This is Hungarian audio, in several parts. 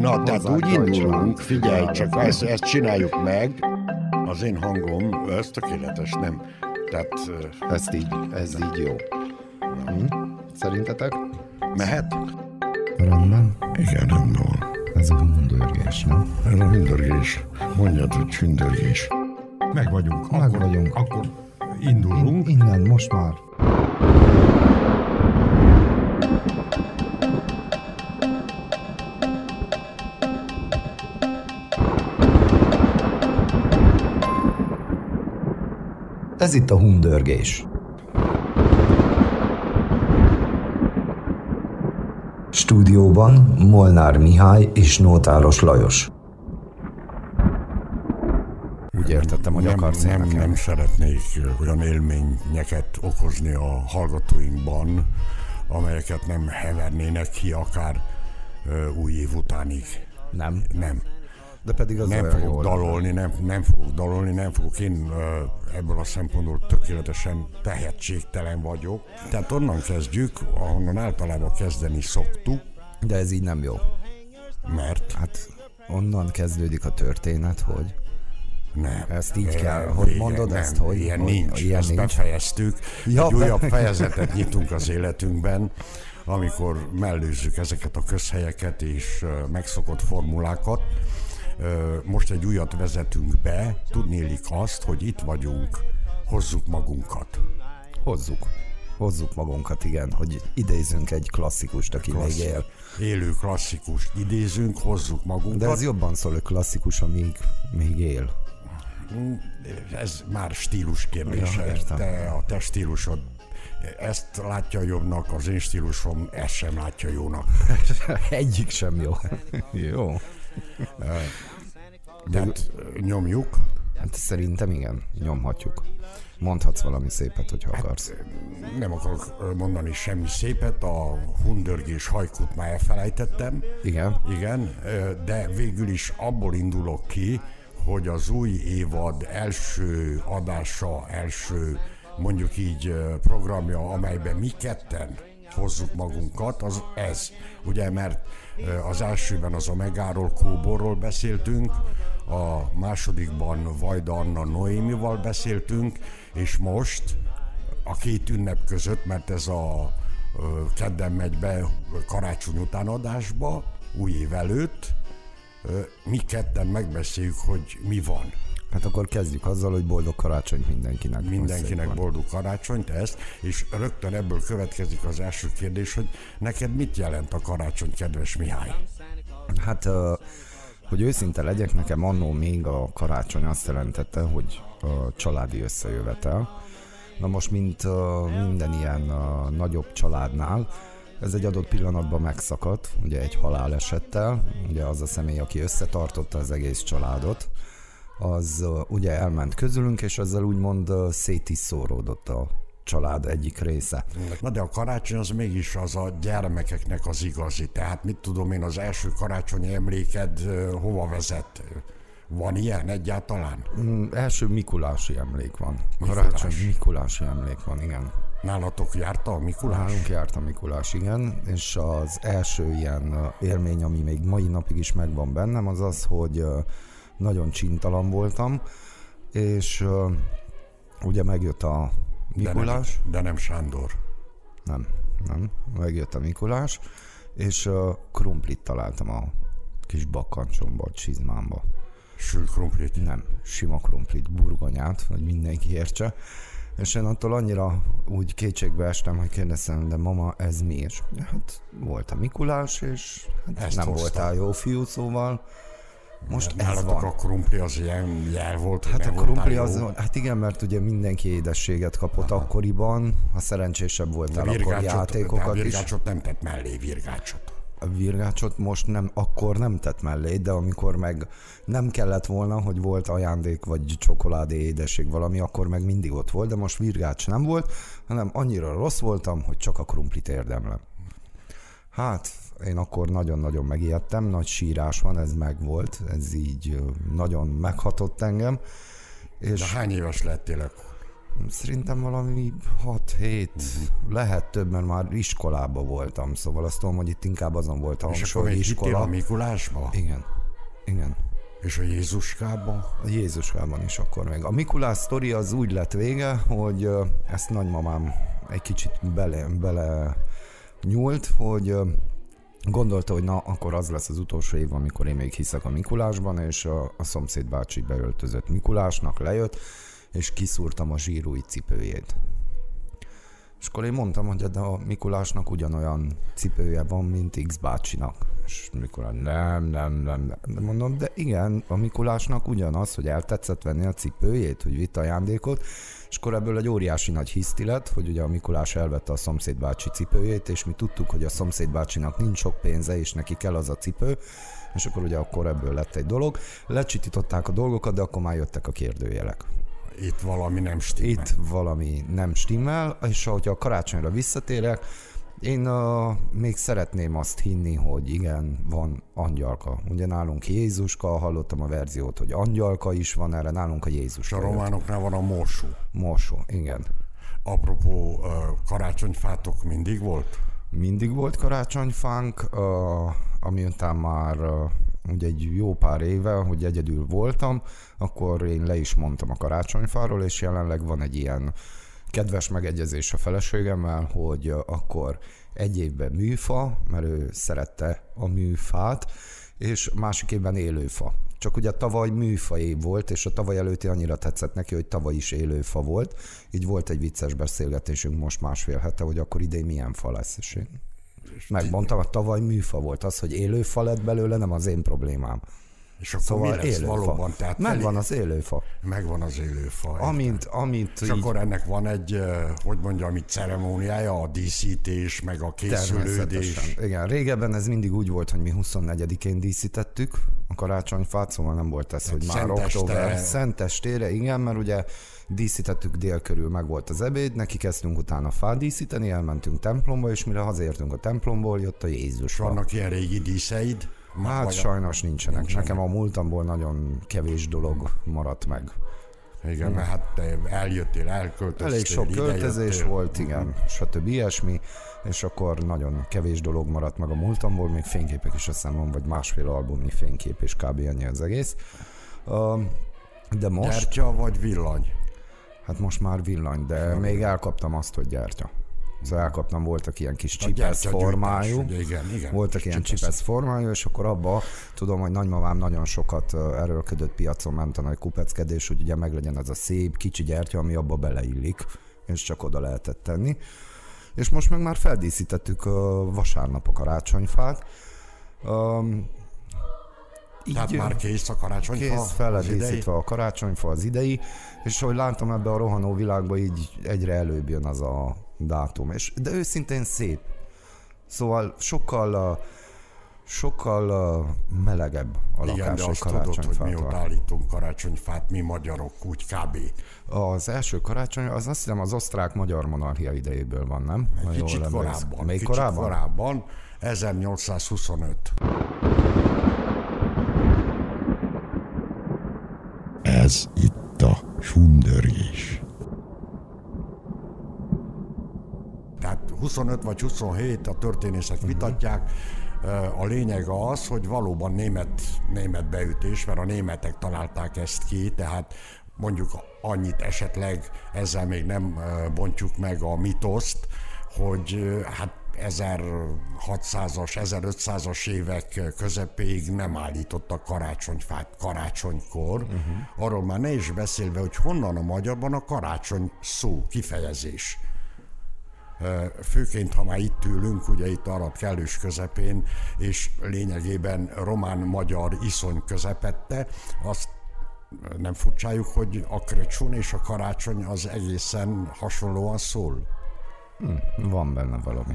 Na, tehát úgy indulunk, figyelj, csak ezt, ezt csináljuk meg. Az én hangom, ez tökéletes, nem? Tehát... Ezt így, ez így jó. Hm? Szerintetek? Mehet? Rendben. Igen, rendben van. Ez a hundörgés, nem? Ez a hündörgés. Mondjad, hogy hündörgés. Meg vagyunk. Meg Akkor, vagyunk. Akkor indulunk. In, innen, most már. Ez itt a hundörgés. Stúdióban Molnár Mihály és Nótáros Lajos. Úgy értettem, hogy nem, akarsz nem, énekelni. nem szeretnék olyan élményeket okozni a hallgatóinkban, amelyeket nem hevernének ki akár új év utánig. Nem. Nem. De pedig az nem olyan fogok jó lenne. dalolni, nem, nem fogok dalolni, nem fogok én ebből a szempontból tökéletesen tehetségtelen vagyok. Tehát onnan kezdjük, ahonnan általában kezdeni szoktuk, De ez így nem jó. mert Hát onnan kezdődik a történet, hogy nem. Ezt így kell, hogy mondod nem, ezt, hogy- Ilyen hogy- nincs, ilyen ezt nincs? befejeztük. Ja, Egy be- újabb fejezetet nyitunk az életünkben, amikor mellőzzük ezeket a közhelyeket és megszokott formulákat. Most egy újat vezetünk be, tudnélik azt, hogy itt vagyunk, hozzuk magunkat. hozzuk. Hozzuk magunkat, igen, hogy idézünk egy klasszikust, aki még él. Élő klasszikust idézünk, hozzuk magunkat. De ez jobban szól, hogy klasszikus, amíg még él. ez már stílus kérdése. Ja, értem. te a te stílusod ezt látja jobbnak, az én stílusom ezt sem látja jónak. Egyik sem jó. jó. Tehát nyomjuk. Hát szerintem igen, nyomhatjuk. Mondhatsz valami szépet, hogyha akarsz. Nem akarok mondani semmi szépet, a hundörgés hajkút már elfelejtettem. Igen. Igen, de végül is abból indulok ki, hogy az új évad első adása, első mondjuk így programja, amelyben mi ketten hozzuk magunkat, az ez. Ugye, mert az elsőben az Omegáról, Kóborról beszéltünk, a másodikban Vajda Anna Noémival beszéltünk, és most a két ünnep között, mert ez a ö, kedden megy be karácsony után adásba, új év előtt, ö, mi ketten megbeszéljük, hogy mi van. Hát akkor kezdjük azzal, hogy boldog karácsonyt mindenkinek. Mindenkinek boldog karácsonyt, ezt, és rögtön ebből következik az első kérdés, hogy neked mit jelent a karácsony, kedves Mihály? Hát, hogy őszinte legyek, nekem annó még a karácsony azt jelentette, hogy a családi összejövetel. Na most, mint minden ilyen nagyobb családnál, ez egy adott pillanatban megszakadt, ugye egy halálesettel, ugye az a személy, aki összetartotta az egész családot, az ugye elment közülünk, és ezzel úgymond ö, szét is szóródott a család egyik része. Na de a karácsony az mégis az a gyermekeknek az igazi. Tehát mit tudom én, az első karácsonyi emléked hova vezet? Van ilyen egyáltalán? Mm, első Mikulási emlék van. Mikulás. Karácsony Mikulási emlék van, igen. Nálatok járta a Mikulás? Nálunk járt a Mikulás, igen, és az első ilyen élmény, ami még mai napig is megvan bennem, az az, hogy nagyon csintalan voltam, és ö, ugye megjött a De Mikulás, nem, de nem Sándor. nem, nem, megjött a Mikulás, és ö, krumplit találtam a kis bakkancsomba, a csizmámba. Sült krumplit. Nem, sima krumplit, burgonyát, hogy mindenki értse. És én attól annyira úgy kétségbe estem, hogy kérdeztem, de mama, ez mi? És hát volt a Mikulás, és hát Ezt nem hozta. voltál jó fiú, szóval most ez Nálatok van. a krumpli az ilyen jel volt, Hát a krumpli jó. az, hát igen, mert ugye mindenki édességet kapott Aha. akkoriban, ha szerencsésebb voltál, akkor Virgácsot, de a játékokat is. virgácsot nem tett mellé, virgácsot. A virgácsot most nem, akkor nem tett mellé, de amikor meg nem kellett volna, hogy volt ajándék vagy csokoládé édesség valami, akkor meg mindig ott volt, de most virgács nem volt, hanem annyira rossz voltam, hogy csak a krumplit érdemlem. Hát, én akkor nagyon-nagyon megijedtem, nagy sírás van, ez megvolt, ez így nagyon meghatott engem, De és hány éves lettél akkor? Szerintem valami 6-7, uh-huh. lehet több, mert már iskolába voltam, szóval azt tudom, hogy itt inkább azon volt a még iskola. a Mikulásba? Igen, igen. És a Jézuskában? A Jézuskában is akkor még. A Mikulás sztori az úgy lett vége, hogy ezt nagymamám egy kicsit bele, bele nyúlt, hogy gondolta, hogy na, akkor az lesz az utolsó év, amikor én még hiszek a Mikulásban, és a, a szomszéd bácsi beöltözött Mikulásnak, lejött, és kiszúrtam a zsírúj cipőjét. És akkor én mondtam, hogy de a Mikulásnak ugyanolyan cipője van, mint X bácsinak. És mikor nem, nem, nem, nem. Mondom, de igen, a Mikulásnak ugyanaz, hogy eltetszett venni a cipőjét, hogy vitt ajándékot, és akkor ebből egy óriási nagy hiszti lett, hogy ugye a Mikulás elvette a szomszéd bácsi cipőjét, és mi tudtuk, hogy a szomszéd bácsinak nincs sok pénze, és neki kell az a cipő, és akkor ugye akkor ebből lett egy dolog. Lecsitították a dolgokat, de akkor már jöttek a kérdőjelek itt valami nem stimmel. Itt valami nem stimmel, és hogyha a karácsonyra visszatérek, én uh, még szeretném azt hinni, hogy igen, van angyalka. Ugye nálunk Jézuska, hallottam a verziót, hogy angyalka is van erre, nálunk a Jézus. a románoknál van a morsó. Morsó, igen. Apropó, uh, karácsonyfátok mindig volt? Mindig volt karácsonyfánk, uh, ami után már uh, ugye egy jó pár éve, hogy egyedül voltam, akkor én le is mondtam a karácsonyfáról, és jelenleg van egy ilyen kedves megegyezés a feleségemmel, hogy akkor egy évben műfa, mert ő szerette a műfát, és másik évben élőfa. Csak ugye tavaly műfa év volt, és a tavaly előtti annyira tetszett neki, hogy tavaly is élőfa volt. Így volt egy vicces beszélgetésünk most másfél hete, hogy akkor idén milyen fa lesz. És én megmondtam, hogy tavaly műfa volt az, hogy élőfa lett belőle, nem az én problémám. És akkor szóval mi lesz élőfa. valóban? Tehát Megvan elég... az élőfa. Megvan az élőfa. Amint, amint És így... akkor ennek van egy, hogy mondjam, amit ceremóniája, a díszítés, meg a készülődés. Igen, régebben ez mindig úgy volt, hogy mi 24-én díszítettük a karácsonyfát, szóval nem volt ez, hogy már Szenteste. október. Szentestére, igen, mert ugye díszítettük dél körül, meg volt az ebéd, neki kezdtünk utána fát díszíteni, elmentünk templomba, és mire hazértünk a templomból, jött a Jézus. Vannak ilyen régi díszeid? Hát vagy sajnos nincsenek. nincsenek. Nekem a múltamból nagyon kevés dolog maradt meg. Igen, mert hát te eljöttél, elköltöztél. Elég sok költözés volt, igen, stb. ilyesmi, és akkor nagyon kevés dolog maradt meg a múltamból, még fényképek is azt hiszem vagy másfél albumnyi fénykép, és kb. ennyi az egész. De most... Gyertya vagy villany? Hát most már villany, de még elkaptam azt, hogy gyertya. Szóval elkaptam, voltak ilyen kis csipesz formájú, igen, igen, voltak ilyen csipesz formájú, és akkor abba tudom, hogy nagymamám nagyon sokat erőlködött piacon ment a nagy kupeckedés, hogy ugye meglegyen ez a szép kicsi gyertya, ami abba beleillik, és csak oda lehetett tenni. És most meg már feldíszítettük vasárnap a karácsonyfát. így, Tehát már kész a karácsonyfa? Kész, fel lett díszítve a karácsonyfa az idei, és ahogy látom ebbe a rohanó világba, így egyre előbb jön az a dátum. És, de őszintén szép. Szóval sokkal sokkal melegebb a lakás Igen, de azt tudod, hogy mi ott állítunk karácsonyfát, mi magyarok, úgy kb. Az első karácsony, az azt hiszem az osztrák-magyar monarchia idejéből van, nem? Egy kicsit jól korábban. Még kicsit korábban? korábban, 1825. Ez itt a sundörgés. Tehát 25 vagy 27 a történészek uh-huh. vitatják. A lényeg az, hogy valóban német, német beütés, mert a németek találták ezt ki, tehát mondjuk annyit esetleg ezzel még nem bontjuk meg a mitoszt, hogy hát 1600-as, 1500-as évek közepéig nem állítottak karácsonyfát karácsonykor. Uh-huh. Arról már ne is beszélve, hogy honnan a magyarban a karácsony szó, kifejezés. Főként, ha már itt ülünk, ugye itt arab kellős közepén, és lényegében román-magyar iszony közepette, azt nem furcsáljuk, hogy a kröcsún és a karácsony az egészen hasonlóan szól. Hm, van benne valami.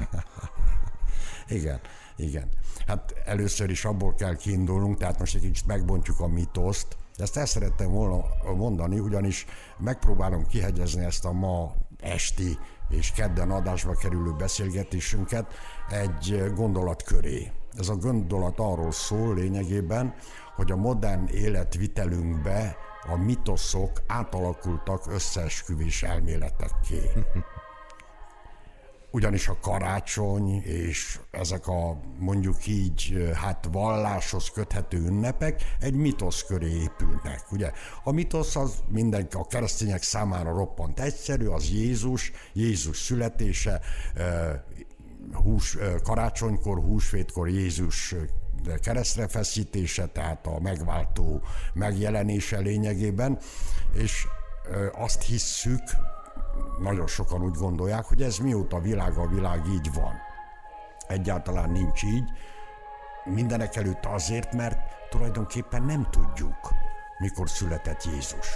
igen, igen. Hát először is abból kell kiindulnunk, tehát most egy kicsit megbontjuk a mitoszt. Ezt el szerettem volna mondani, ugyanis megpróbálom kihegyezni ezt a ma esti és kedden adásba kerülő beszélgetésünket egy gondolat köré. Ez a gondolat arról szól lényegében, hogy a modern életvitelünkbe a mitoszok átalakultak összeesküvés elméletekké. Ugyanis a karácsony és ezek a mondjuk így hát valláshoz köthető ünnepek egy mitosz köré épülnek. Ugye? A mitosz az mindenki, a keresztények számára roppant egyszerű, az Jézus, Jézus születése, hús, karácsonykor, húsvétkor Jézus keresztre feszítése, tehát a megváltó megjelenése lényegében, és azt hisszük, nagyon sokan úgy gondolják, hogy ez mióta világ a világ így van. Egyáltalán nincs így. Mindenek előtt azért, mert tulajdonképpen nem tudjuk, mikor született Jézus.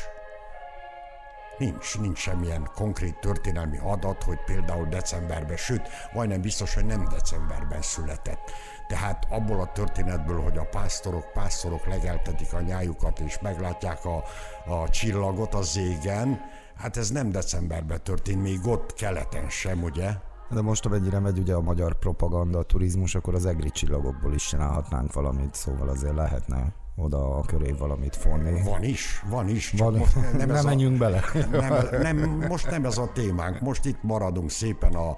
Nincs, nincs semmilyen konkrét történelmi adat, hogy például decemberben, sőt, majdnem biztos, hogy nem decemberben született. Tehát abból a történetből, hogy a pásztorok, pásztorok legeltetik a nyájukat és meglátják a, a csillagot az égen, hát ez nem decemberben történt, még ott keleten sem, ugye? De most, amennyire megy ugye a magyar propaganda, a turizmus, akkor az egri csillagokból is csinálhatnánk valamit, szóval azért lehetne oda a köré valamit fonni. Van is, van is. Csak van, most nem, nem menjünk a, bele. Nem, nem, most nem ez a témánk, most itt maradunk szépen a,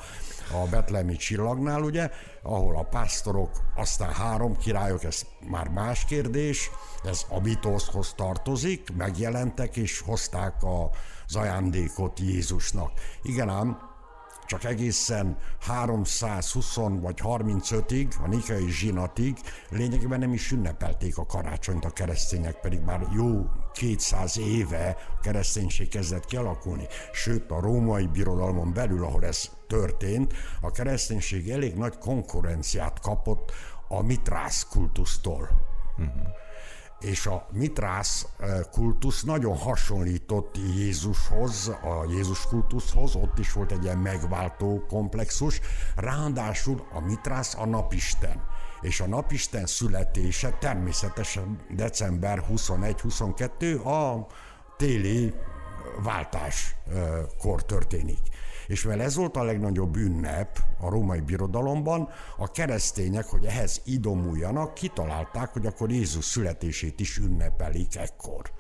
a betlemi csillagnál, ugye, ahol a pásztorok, aztán három királyok, ez már más kérdés, ez a mitoszhoz tartozik, megjelentek és hozták az ajándékot Jézusnak. Igen ám, csak egészen 320 vagy 35-ig, a Nikai zsinatig lényegében nem is ünnepelték a karácsonyt a keresztények, pedig már jó 200 éve a kereszténység kezdett kialakulni. Sőt, a római birodalmon belül, ahol ez történt, a kereszténység elég nagy konkurenciát kapott a mitrász kultusztól. Uh-huh és a mitrász eh, kultusz nagyon hasonlított Jézushoz, a Jézus kultuszhoz, ott is volt egy ilyen megváltó komplexus, ráadásul a mitrász a napisten. És a napisten születése természetesen december 21-22 a téli váltáskor történik. És mivel ez volt a legnagyobb ünnep a római birodalomban, a keresztények, hogy ehhez idomuljanak, kitalálták, hogy akkor Jézus születését is ünnepelik ekkor.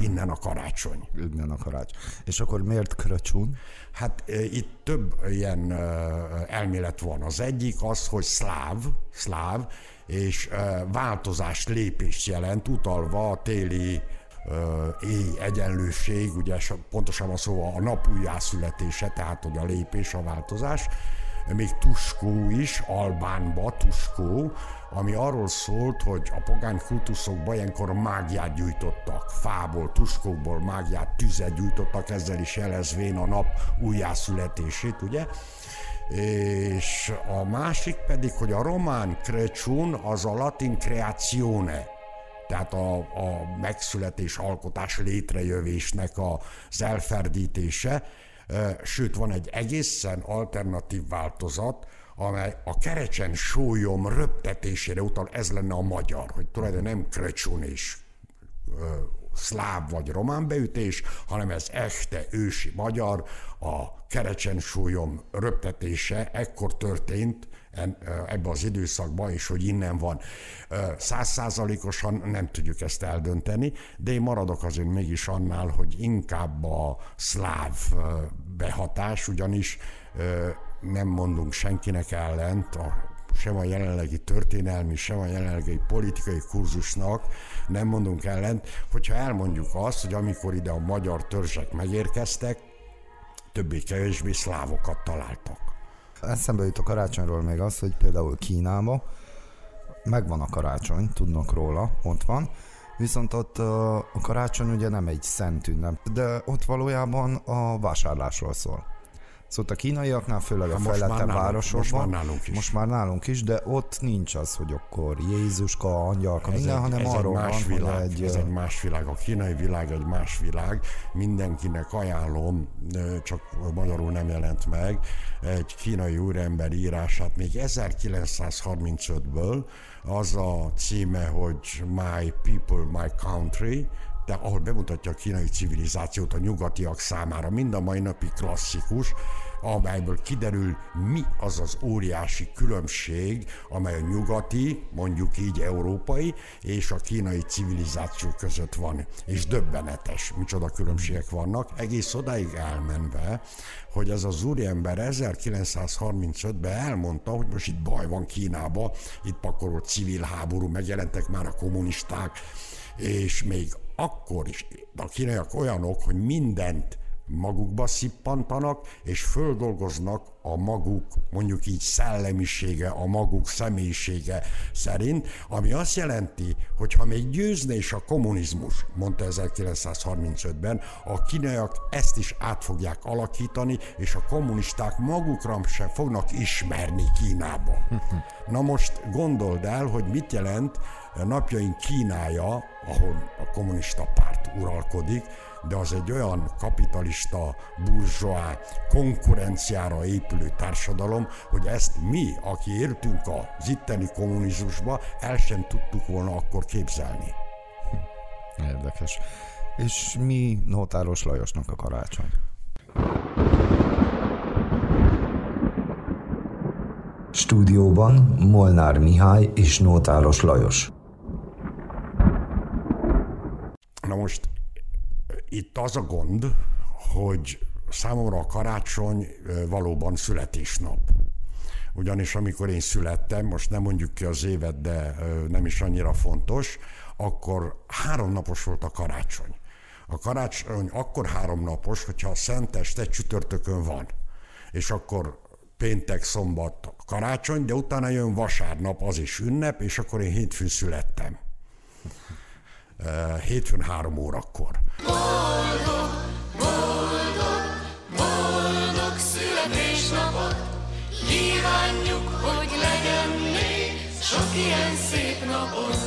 Innen a karácsony. Innen a karácsony. És akkor miért kröcsún? Hát e, itt több ilyen e, elmélet van. Az egyik az, hogy szláv, szláv, és e, változás, lépést jelent, utalva a téli éj egyenlőség, ugye pontosabban szóval a nap újjászületése, tehát hogy a lépés, a változás, még Tuskó is, Albánba Tuskó, ami arról szólt, hogy a pogány kultuszokban ilyenkor mágiát gyújtottak, fából, tuskókból mágiát, tüzet gyújtottak, ezzel is jelezvén a nap újjászületését, ugye? És a másik pedig, hogy a román krecsún az a latin creatione, tehát a, a megszületés, alkotás létrejövésnek az elferdítése, sőt van egy egészen alternatív változat, amely a kerecsen sólyom röptetésére utal, ez lenne a magyar, hogy tulajdonképpen nem krecsún és szláv vagy román beütés, hanem ez echte ősi magyar, a kerecsen súlyom röptetése ekkor történt, ebbe az időszakban, és hogy innen van. Százszázalékosan nem tudjuk ezt eldönteni, de én maradok azért mégis annál, hogy inkább a szláv behatás, ugyanis nem mondunk senkinek ellent, a sem a jelenlegi történelmi, sem a jelenlegi politikai kurzusnak nem mondunk ellent, hogyha elmondjuk azt, hogy amikor ide a magyar törzsek megérkeztek, többé-kevésbé szlávokat találtak. Eszembe jut a karácsonyról még az, hogy például Kínába megvan a karácsony, tudnak róla, ott van, viszont ott a karácsony ugye nem egy szent ünnep, de ott valójában a vásárlásról szól. Szóval a kínaiaknál, főleg a fejlettebb városokban. Most már nálunk is. Most már nálunk is, de ott nincs az, hogy akkor Jézuska, angyalka, minden, egy, hanem ez arról egy más van, világ, egy... Ez egy más világ. A kínai világ egy más világ. Mindenkinek ajánlom, csak magyarul nem jelent meg, egy kínai úrember írását még 1935-ből, az a címe, hogy My People, My Country, ahol bemutatja a kínai civilizációt a nyugatiak számára, mind a mai napi klasszikus, amelyből kiderül, mi az az óriási különbség, amely a nyugati, mondjuk így európai, és a kínai civilizáció között van. És döbbenetes, micsoda különbségek vannak, egész odáig elmenve, hogy ez az úriember 1935-ben elmondta, hogy most itt baj van Kínába, itt pakorolt civil háború, megjelentek már a kommunisták, és még akkor is a kínaiak olyanok, hogy mindent magukba szippantanak, és földolgoznak a maguk, mondjuk így szellemisége, a maguk személyisége szerint, ami azt jelenti, hogy ha még győzne is a kommunizmus, mondta 1935-ben, a kínaiak ezt is át fogják alakítani, és a kommunisták magukra sem fognak ismerni Kínába. Na most gondold el, hogy mit jelent napjaink Kínája, ahol a kommunista párt uralkodik, de az egy olyan kapitalista, burzsóá, konkurenciára épülő társadalom, hogy ezt mi, aki értünk az itteni kommunizmusba, el sem tudtuk volna akkor képzelni. Érdekes. És mi Nótáros Lajosnak a karácsony? Stúdióban Molnár Mihály és Nótáros Lajos. Na most itt az a gond, hogy számomra a karácsony valóban születésnap. Ugyanis amikor én születtem, most nem mondjuk ki az évet, de nem is annyira fontos, akkor három napos volt a karácsony. A karácsony akkor három napos, hogyha a szenteste csütörtökön van. És akkor péntek, szombat, karácsony, de utána jön vasárnap, az is ünnep, és akkor én hétfőn születtem. Hétfőn három órakor. Boldog, boldog, boldog születésnapot, kívánjuk, hogy legyen még sok ilyen szép napot.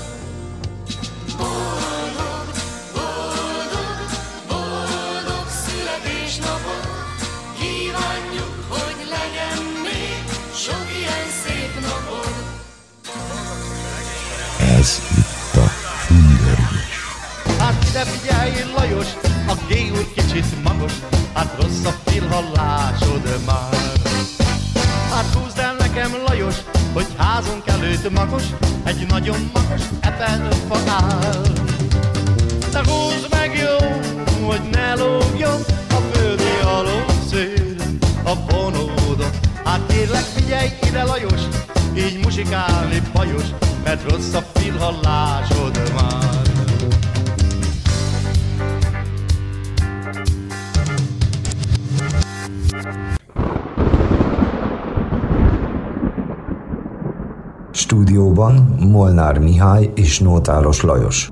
Boldog, boldog, boldog születésnapot, kívánjuk, hogy legyen még sok ilyen szép napot. Ez ide figyelj, Lajos, a gay úr kicsit magos, hát rossz a fülhallásod már. Hát húzd el nekem, Lajos, hogy házunk előtt magos, egy nagyon magas epelfa áll. De húzd meg jó, hogy ne lógjon a földi szél, a vonódon. Hát kérlek, figyelj ide, Lajos, így musikálni bajos, mert rossz a fülhallásod már. Stúdióban Molnár Mihály és Nótáros Lajos.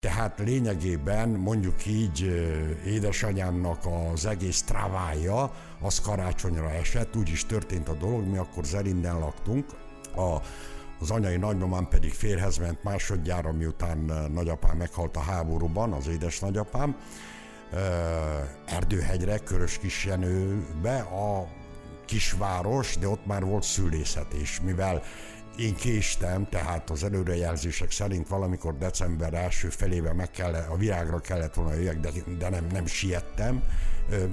Tehát lényegében mondjuk így édesanyámnak az egész trávája az karácsonyra esett, úgy is történt a dolog, mi akkor Zerinden laktunk, a, az anyai nagymamám pedig férhez ment másodjára, miután nagyapám meghalt a háborúban, az édes nagyapám, Erdőhegyre, Körös Kisjenőbe, a kisváros, de ott már volt szülészet is, mivel én késtem, tehát az előrejelzések szerint valamikor december első felében meg kell, a virágra kellett volna jöjjek, de, de nem, nem siettem,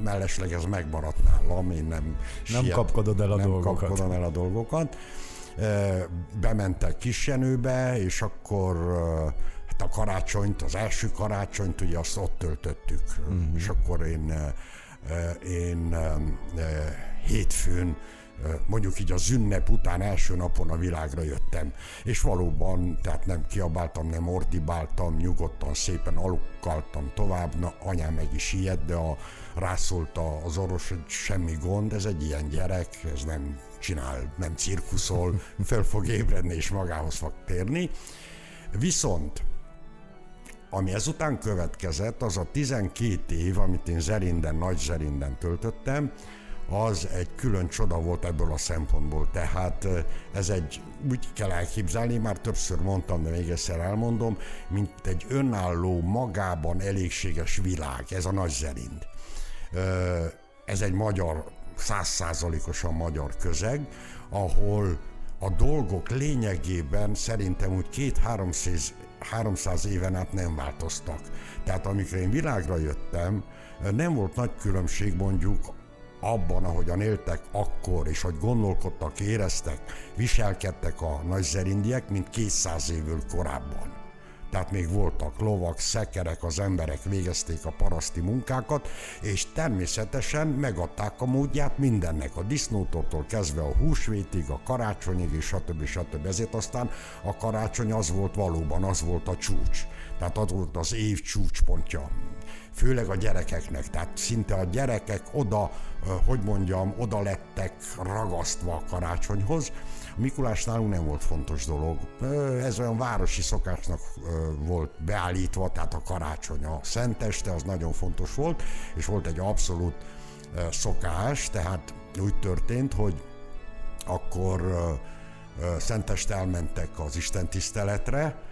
mellesleg ez megmaradt nálam, én nem Nem siet, kapkodod el a nem dolgokat. kapkodom el a dolgokat. Bementek Kisjenőbe, és akkor hát a karácsonyt, az első karácsonyt ugye azt ott töltöttük, mm-hmm. és akkor én, én hétfőn, mondjuk így az ünnep után első napon a világra jöttem. És valóban, tehát nem kiabáltam, nem ordibáltam, nyugodtan, szépen alukkaltam tovább, na anyám meg is ilyet, de a, rászólta az orvos, hogy semmi gond, ez egy ilyen gyerek, ez nem csinál, nem cirkuszol, föl fog ébredni és magához fog térni. Viszont ami ezután következett, az a 12 év, amit én Zerinden, Nagy Zerinden töltöttem, az egy külön csoda volt ebből a szempontból. Tehát ez egy, úgy kell elképzelni, már többször mondtam, de még egyszer elmondom, mint egy önálló, magában elégséges világ, ez a nagy zerind. Ez egy magyar, százszázalékosan magyar közeg, ahol a dolgok lényegében szerintem úgy két-háromszáz 300 éven át nem változtak. Tehát amikor én világra jöttem, nem volt nagy különbség mondjuk abban, ahogyan éltek akkor, és hogy gondolkodtak, éreztek, viselkedtek a nagyzerindiek, mint 200 évvel korábban tehát még voltak lovak, szekerek, az emberek végezték a paraszti munkákat, és természetesen megadták a módját mindennek, a disznótortól kezdve a húsvétig, a karácsonyig, és stb. stb. Ezért aztán a karácsony az volt valóban, az volt a csúcs. Tehát az volt az év csúcspontja főleg a gyerekeknek, tehát szinte a gyerekek oda, hogy mondjam, oda lettek ragasztva a karácsonyhoz. Mikulás nálunk nem volt fontos dolog. Ez olyan városi szokásnak volt beállítva, tehát a karácsony, a szenteste az nagyon fontos volt, és volt egy abszolút szokás, tehát úgy történt, hogy akkor szenteste elmentek az Isten tiszteletre,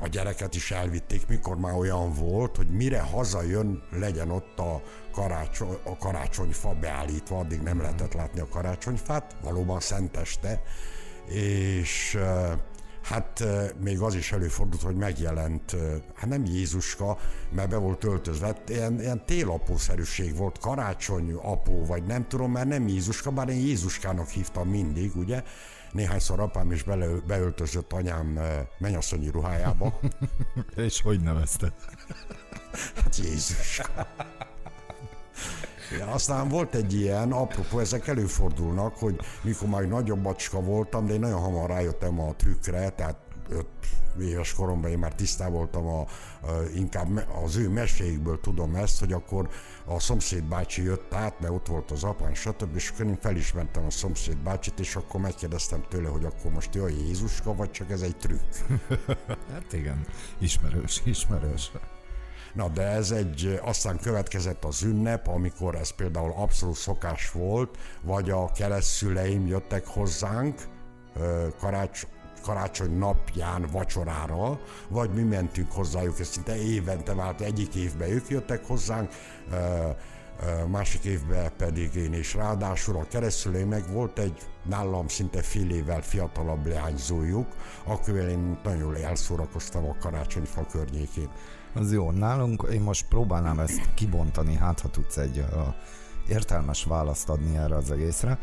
a gyereket is elvitték, mikor már olyan volt, hogy mire hazajön, legyen ott a, karácsony, a karácsonyfa beállítva, addig nem lehetett látni a karácsonyfát, valóban szenteste, és hát még az is előfordult, hogy megjelent, hát nem Jézuska, mert be volt öltözve, hát ilyen, ilyen télapószerűség volt, karácsony apó, vagy nem tudom, mert nem Jézuska, bár én Jézuskának hívtam mindig, ugye, Néhányszor apám is bele, beöltözött anyám mennyasszonyi ruhájába. És hogy nevezte? Hát Jézus. Aztán volt egy ilyen, apropó, ezek előfordulnak, hogy mikor már nagyobb bacska voltam, de én nagyon hamar rájöttem a trükkre, tehát öt éves koromban én már tisztá voltam, a, a, inkább az ő meséikből tudom ezt, hogy akkor a szomszéd bácsi jött át, mert ott volt az apám, stb. És akkor én felismertem a szomszéd bácsit, és akkor megkérdeztem tőle, hogy akkor most ő a Jézuska, vagy csak ez egy trükk. hát igen, ismerős, ismerős. Na, de ez egy, aztán következett az ünnep, amikor ez például abszolút szokás volt, vagy a keresztszüleim jöttek hozzánk, karács, karácsony napján vacsorára, vagy mi mentünk hozzájuk, ez szinte évente vált, egyik évben ők jöttek hozzánk, másik évben pedig én is. Ráadásul a keresztüleimnek volt egy nálam szinte fél évvel fiatalabb leányzójuk, akivel én nagyon elszórakoztam a karácsonyfa környékén. Az jó, nálunk én most próbálnám ezt kibontani, hát ha tudsz egy uh, értelmes választ adni erre az egészre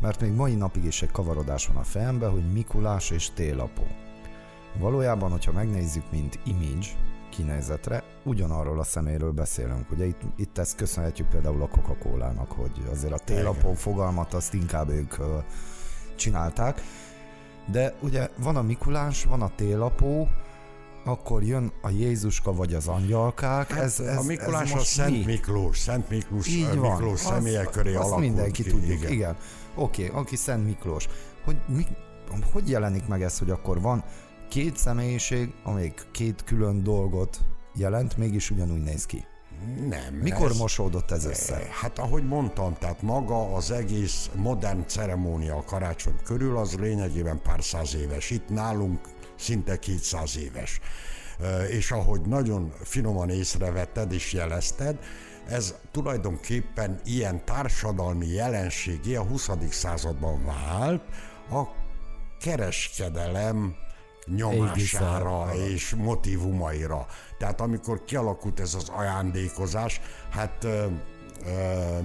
mert még mai napig is egy kavarodás van a fejembe, hogy Mikulás és télapó. Valójában, hogyha megnézzük, mint image, kinézetre, ugyanarról a szeméről beszélünk. Ugye itt, itt ezt köszönhetjük például a Coca-Cola-nak, hogy azért a télapó fogalmat azt inkább ők uh, csinálták. De ugye van a Mikulás, van a télapó, akkor jön a Jézuska vagy az angyalkák. Hát ez, ez, a Mikulás ez a Szent mi? Miklós, Szent Miklós, Így van, Miklós személye köré azt alakult mindenki ki, tudjuk, igen. igen. Oké, okay, aki Szent Miklós. Hogy, mi, hogy jelenik meg ez, hogy akkor van két személyiség, amelyik két külön dolgot jelent, mégis ugyanúgy néz ki? Nem. Mikor ez, mosódott ez össze? Hát ahogy mondtam, tehát maga az egész modern ceremónia a karácsony körül, az lényegében pár száz éves. Itt nálunk szinte 200 éves. És ahogy nagyon finoman észrevetted és jelezted, ez tulajdonképpen ilyen társadalmi jelenségé a 20. században vált a kereskedelem nyomására és motivumaira. Tehát amikor kialakult ez az ajándékozás, hát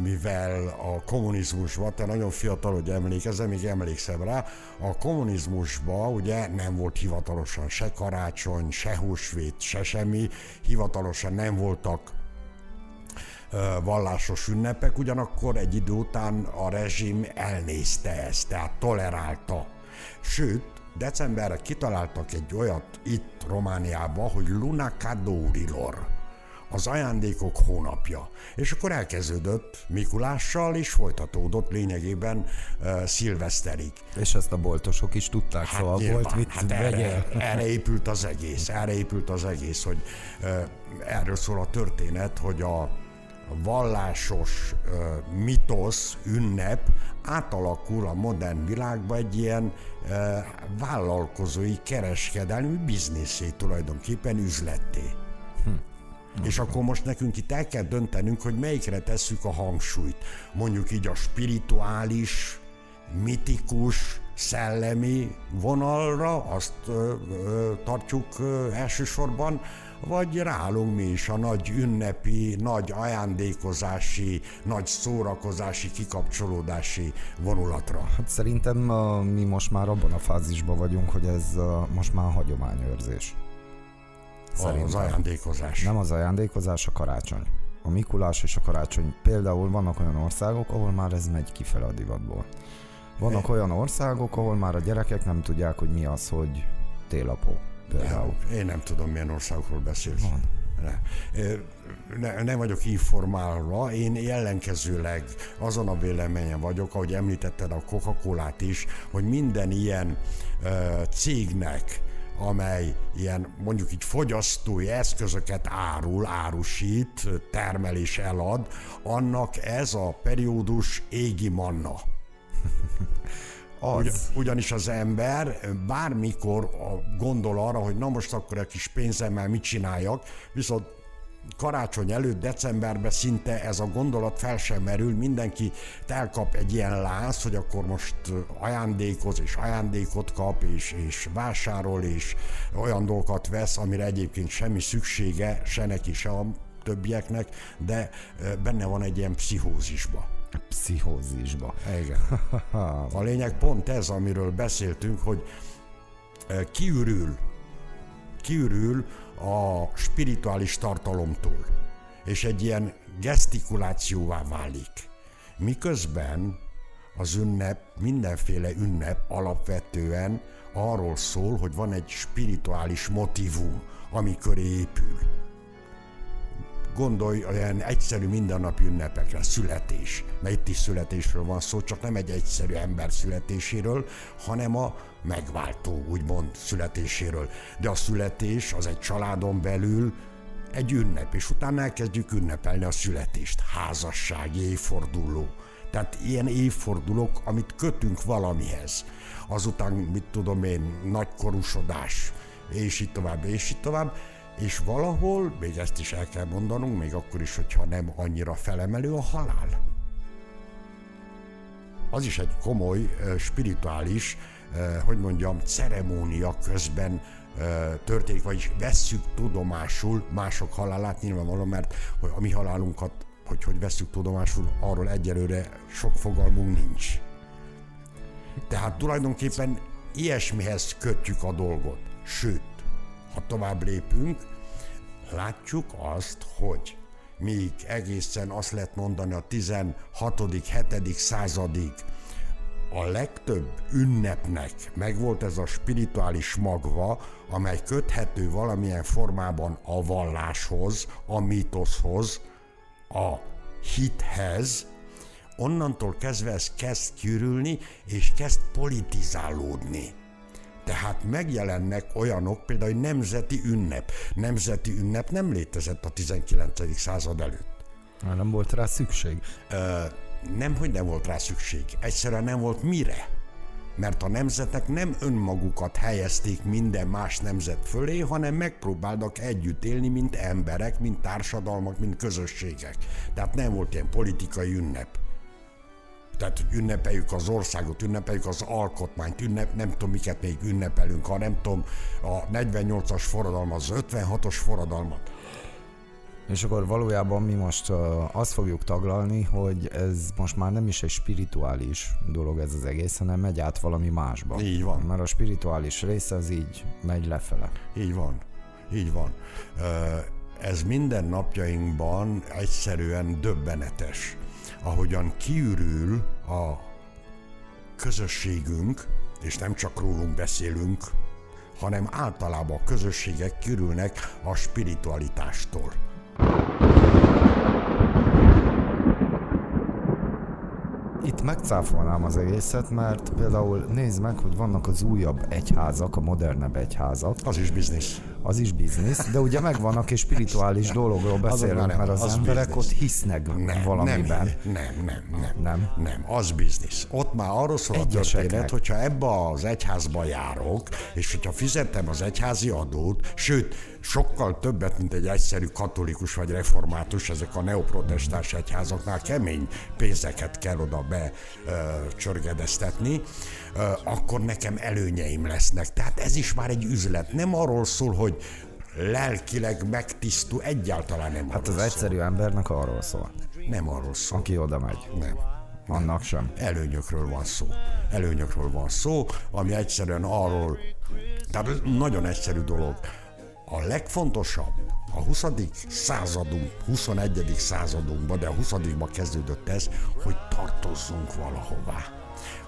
mivel a kommunizmusban, te nagyon fiatal, hogy emlékezem, még emlékszem rá, a kommunizmusban ugye nem volt hivatalosan se karácsony, se húsvét, se semmi, hivatalosan nem voltak vallásos ünnepek, ugyanakkor egy idő után a rezsim elnézte ezt, tehát tolerálta. Sőt, decemberre kitaláltak egy olyat itt Romániában, hogy Luna Cadorilor, az ajándékok hónapja. És akkor elkezdődött Mikulással, és folytatódott lényegében uh, szilveszterig. És ezt a boltosok is tudták, hát szóval nyilván, volt mit hát erre, erre épült az egész, erre épült az egész, hogy uh, erről szól a történet, hogy a vallásos uh, mitosz, ünnep átalakul a modern világba egy ilyen uh, vállalkozói, kereskedelmi bizniszé tulajdonképpen üzletté. És akkor most nekünk itt el kell döntenünk, hogy melyikre tesszük a hangsúlyt. Mondjuk így a spirituális mitikus, szellemi vonalra, azt ö, ö, tartjuk ö, elsősorban, vagy rálunk mi is a nagy ünnepi, nagy ajándékozási, nagy szórakozási, kikapcsolódási vonulatra. Hát szerintem mi most már abban a fázisban vagyunk, hogy ez most már hagyományőrzés. Szerintem. Az ajándékozás. Nem az ajándékozás, a karácsony. A Mikulás és a karácsony. Például vannak olyan országok, ahol már ez megy kifele a divatból. Vannak olyan országok, ahol már a gyerekek nem tudják, hogy mi az, hogy télapó. Például. Nem, én nem tudom, milyen országokról beszélsz. Van. Ne. Ne, nem vagyok informálva, én ellenkezőleg azon a véleményen vagyok, ahogy említetted a Coca-Colát is, hogy minden ilyen uh, cégnek, amely ilyen mondjuk így fogyasztói eszközöket árul, árusít, termel és elad, annak ez a periódus égi manna. Az. Ugy, ugyanis az ember bármikor gondol arra, hogy na most akkor egy kis pénzemmel mit csináljak, viszont karácsony előtt, decemberben szinte ez a gondolat fel sem merül, mindenki elkap egy ilyen láz, hogy akkor most ajándékoz, és ajándékot kap, és, és vásárol, és olyan dolgokat vesz, amire egyébként semmi szüksége, se neki, se a többieknek, de benne van egy ilyen pszichózisba. Pszichózisba. Igen. A lényeg pont ez, amiről beszéltünk, hogy kiürül, kiürül a spirituális tartalomtól, és egy ilyen gesztikulációvá válik. Miközben az ünnep, mindenféle ünnep alapvetően arról szól, hogy van egy spirituális motivum, ami köré épül. Gondolj olyan egyszerű mindennapi ünnepekre, születés, mert itt is születésről van szó, csak nem egy egyszerű ember születéséről, hanem a megváltó, úgymond születéséről. De a születés az egy családon belül egy ünnep, és utána elkezdjük ünnepelni a születést. Házasság, évforduló. Tehát ilyen évfordulók, amit kötünk valamihez. Azután, mit tudom én, nagykorúsodás, és így tovább, és így tovább. És valahol, még ezt is el kell mondanunk, még akkor is, hogyha nem annyira felemelő, a halál. Az is egy komoly, spirituális hogy mondjam, ceremónia közben történik, vagyis vesszük tudomásul mások halálát, nyilvánvalóan, mert hogy a mi halálunkat, hogy hogy vesszük tudomásul, arról egyelőre sok fogalmunk nincs. Tehát tulajdonképpen ilyesmihez kötjük a dolgot. Sőt, ha tovább lépünk, látjuk azt, hogy míg egészen azt lehet mondani a 16. 7. századig a legtöbb ünnepnek megvolt ez a spirituális magva, amely köthető valamilyen formában a valláshoz, a mítoszhoz, a hithez, onnantól kezdve ez kezd kürülni, és kezd politizálódni. Tehát megjelennek olyanok, például egy nemzeti ünnep. Nemzeti ünnep nem létezett a 19. század előtt. Már nem volt rá szükség. Ö, nem, hogy nem volt rá szükség, egyszerűen nem volt mire. Mert a nemzetek nem önmagukat helyezték minden más nemzet fölé, hanem megpróbáltak együtt élni, mint emberek, mint társadalmak, mint közösségek. Tehát nem volt ilyen politikai ünnep. Tehát, hogy ünnepeljük az országot, ünnepeljük az alkotmányt, ünnep, nem tudom, miket még ünnepelünk, ha nem tudom, a 48-as forradalmat, az 56-os forradalmat és akkor valójában mi most azt fogjuk taglalni, hogy ez most már nem is egy spirituális dolog ez az egész, hanem megy át valami másba. Így van. Mert a spirituális része az így megy lefele. Így van. Így van. Ez minden napjainkban egyszerűen döbbenetes. Ahogyan kiürül a közösségünk, és nem csak rólunk beszélünk, hanem általában a közösségek kirülnek a spiritualitástól. Itt megcáfolnám az egészet, mert például nézd meg, hogy vannak az újabb egyházak, a modernebb egyházak. Az is biznisz. Az is biznisz, de ugye megvannak és spirituális dologról beszélünk, mert az, az emberek business. ott hisznek nem, valamiben. Nem, nem, nem, nem. Nem? Nem, az biznisz. Ott már arról szól a történet, hogyha ebbe az egyházba járok, és hogyha fizettem az egyházi adót, sőt, sokkal többet, mint egy egyszerű katolikus vagy református, ezek a neoprotestáns egyházaknál kemény pénzeket kell oda be ö, csörgedeztetni, ö, akkor nekem előnyeim lesznek. Tehát ez is már egy üzlet. Nem arról szól, hogy lelkileg megtisztul, egyáltalán nem Hát az egyszerű embernek arról szól, szól. Nem arról szól. aki oda megy. Nem. Annak sem. Előnyökről van szó. Előnyökről van szó, ami egyszerűen arról, tehát nagyon egyszerű dolog. A legfontosabb a 20. századunk, 21. századunkban, de a 20. kezdődött ez, hogy tartozzunk valahová.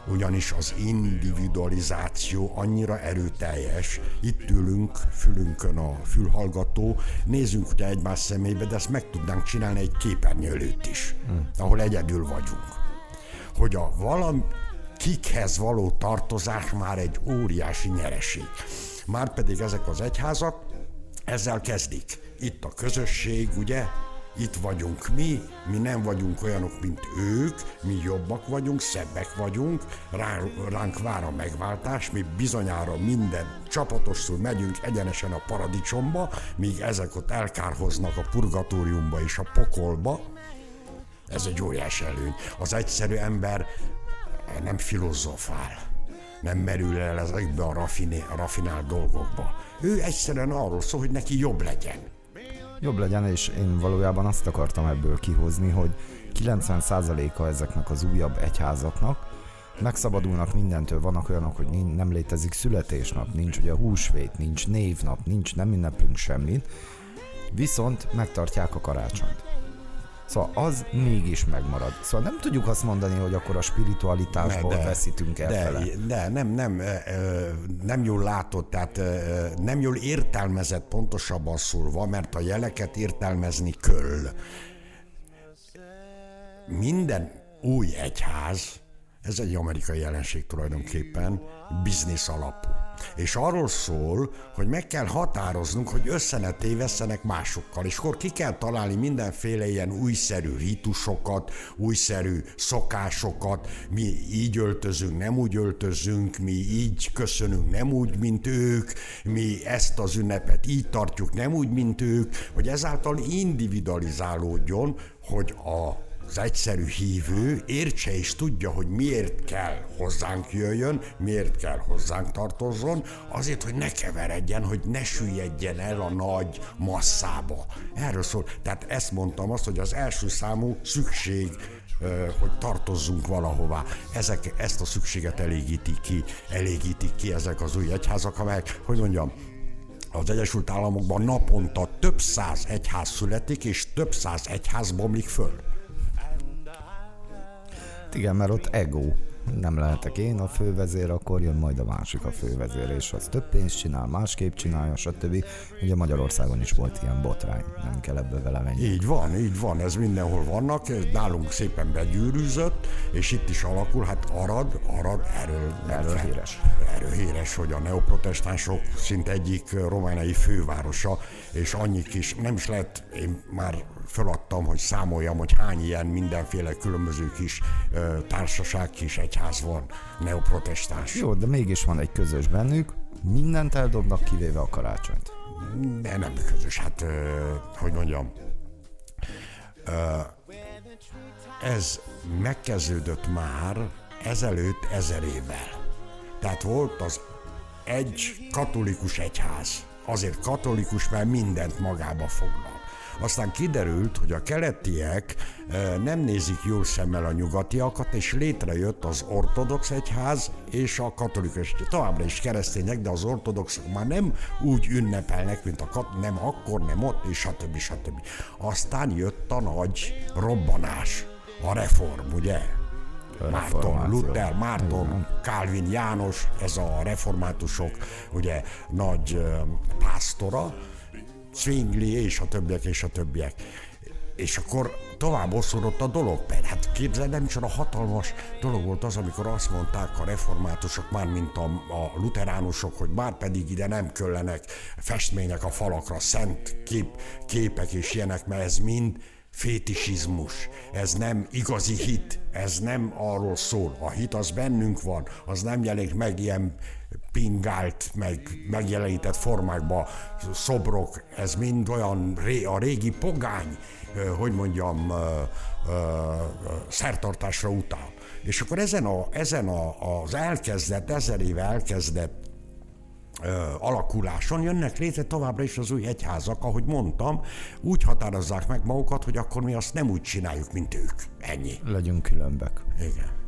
Ugyanis az individualizáció annyira erőteljes, itt ülünk, fülünkön a fülhallgató, nézzünk ugye egymás szemébe, de ezt meg tudnánk csinálni egy képernyő előtt is, ahol egyedül vagyunk hogy a valam kikhez való tartozás már egy óriási nyereség. Márpedig ezek az egyházak ezzel kezdik. Itt a közösség, ugye? Itt vagyunk mi, mi nem vagyunk olyanok, mint ők, mi jobbak vagyunk, szebbek vagyunk, rá, ránk vár a megváltás, mi bizonyára minden csapatosul megyünk egyenesen a paradicsomba, míg ezek ott elkárhoznak a purgatóriumba és a pokolba, ez egy óriási előny. Az egyszerű ember nem filozofál, nem merül el ezekbe a, rafiné, a rafinált dolgokba. Ő egyszerűen arról szól, hogy neki jobb legyen. Jobb legyen, és én valójában azt akartam ebből kihozni, hogy 90%-a ezeknek az újabb egyházaknak megszabadulnak mindentől, vannak olyanok, hogy nem létezik születésnap, nincs ugye húsvét, nincs névnap, nincs, nem ünneplünk semmit, viszont megtartják a karácsonyt. Szóval az mégis megmarad. Szóval nem tudjuk azt mondani, hogy akkor a spiritualitásból De- veszítünk el de, fele. de nem, nem, nem jól látod, tehát nem jól értelmezett pontosabban szólva, mert a jeleket értelmezni kell. Minden új egyház, ez egy amerikai jelenség tulajdonképpen, biznisz alapú. És arról szól, hogy meg kell határoznunk, hogy össze ne tévesszenek másokkal, és akkor ki kell találni mindenféle ilyen újszerű ritusokat, újszerű szokásokat, mi így öltözünk, nem úgy öltözünk, mi így köszönünk, nem úgy, mint ők, mi ezt az ünnepet így tartjuk, nem úgy, mint ők, hogy ezáltal individualizálódjon, hogy a az egyszerű hívő értse és tudja, hogy miért kell hozzánk jöjjön, miért kell hozzánk tartozzon, azért, hogy ne keveredjen, hogy ne süllyedjen el a nagy masszába. Erről szól. Tehát ezt mondtam azt, hogy az első számú szükség, hogy tartozzunk valahová. Ezek, ezt a szükséget elégítik ki, elégítik ki ezek az új egyházak, amelyek, hogy mondjam, az Egyesült Államokban naponta több száz egyház születik, és több száz egyház bomlik föl. Igen, mert ott ego. Nem lehetek én a fővezér, akkor jön majd a másik a fővezér, és az több pénzt csinál, másképp csinálja, stb. Ugye Magyarországon is volt ilyen botrány, nem kell ebbe vele menni. Így van, így van, ez mindenhol vannak, ez nálunk szépen begyűrűzött, és itt is alakul, hát Arad, Arad, erről, nem Erről kell- híres. Erről híres, hogy a neoprotestánsok szinte egyik romániai fővárosa, és annyi kis, nem is lehet, én már feladtam, hogy számoljam, hogy hány ilyen mindenféle különböző kis ö, társaság, kis egyház van, neoprotestáns. Jó, de mégis van egy közös bennük, mindent eldobnak, kivéve a karácsonyt. De nem közös, hát, ö, hogy mondjam, ö, ez megkezdődött már ezelőtt ezer évvel. Tehát volt az egy katolikus egyház. Azért katolikus, mert mindent magába foglal. Aztán kiderült, hogy a keletiek ö, nem nézik jól szemmel a nyugatiakat, és létrejött az ortodox egyház és a katolikus. Továbbra is keresztények, de az ortodoxok már nem úgy ünnepelnek, mint a kat, nem akkor, nem ott, és stb. stb. Aztán jött a nagy robbanás, a reform, ugye? Márton. Luther, Márton, Calvin János, ez a reformátusok, ugye nagy ö, pásztora, Zwingli és a többiek és a többiek. És akkor tovább oszodott a dolog. Mert hát képzeld, nem a hatalmas dolog volt az, amikor azt mondták a reformátusok, már mint a, a luteránusok, hogy már pedig ide nem küllenek festmények a falakra, szent kép, képek és ilyenek, mert ez mind fétisizmus, ez nem igazi hit, ez nem arról szól. A hit az bennünk van, az nem jelenik meg ilyen pingált, meg megjelenített formákba, szobrok, ez mind olyan ré, a régi pogány, hogy mondjam, szertartásra utal. És akkor ezen, a, ezen a, az elkezdett, ezer éve elkezdett alakuláson jönnek létre továbbra is az új egyházak, ahogy mondtam, úgy határozzák meg magukat, hogy akkor mi azt nem úgy csináljuk, mint ők. Ennyi. Legyünk különbek. Igen.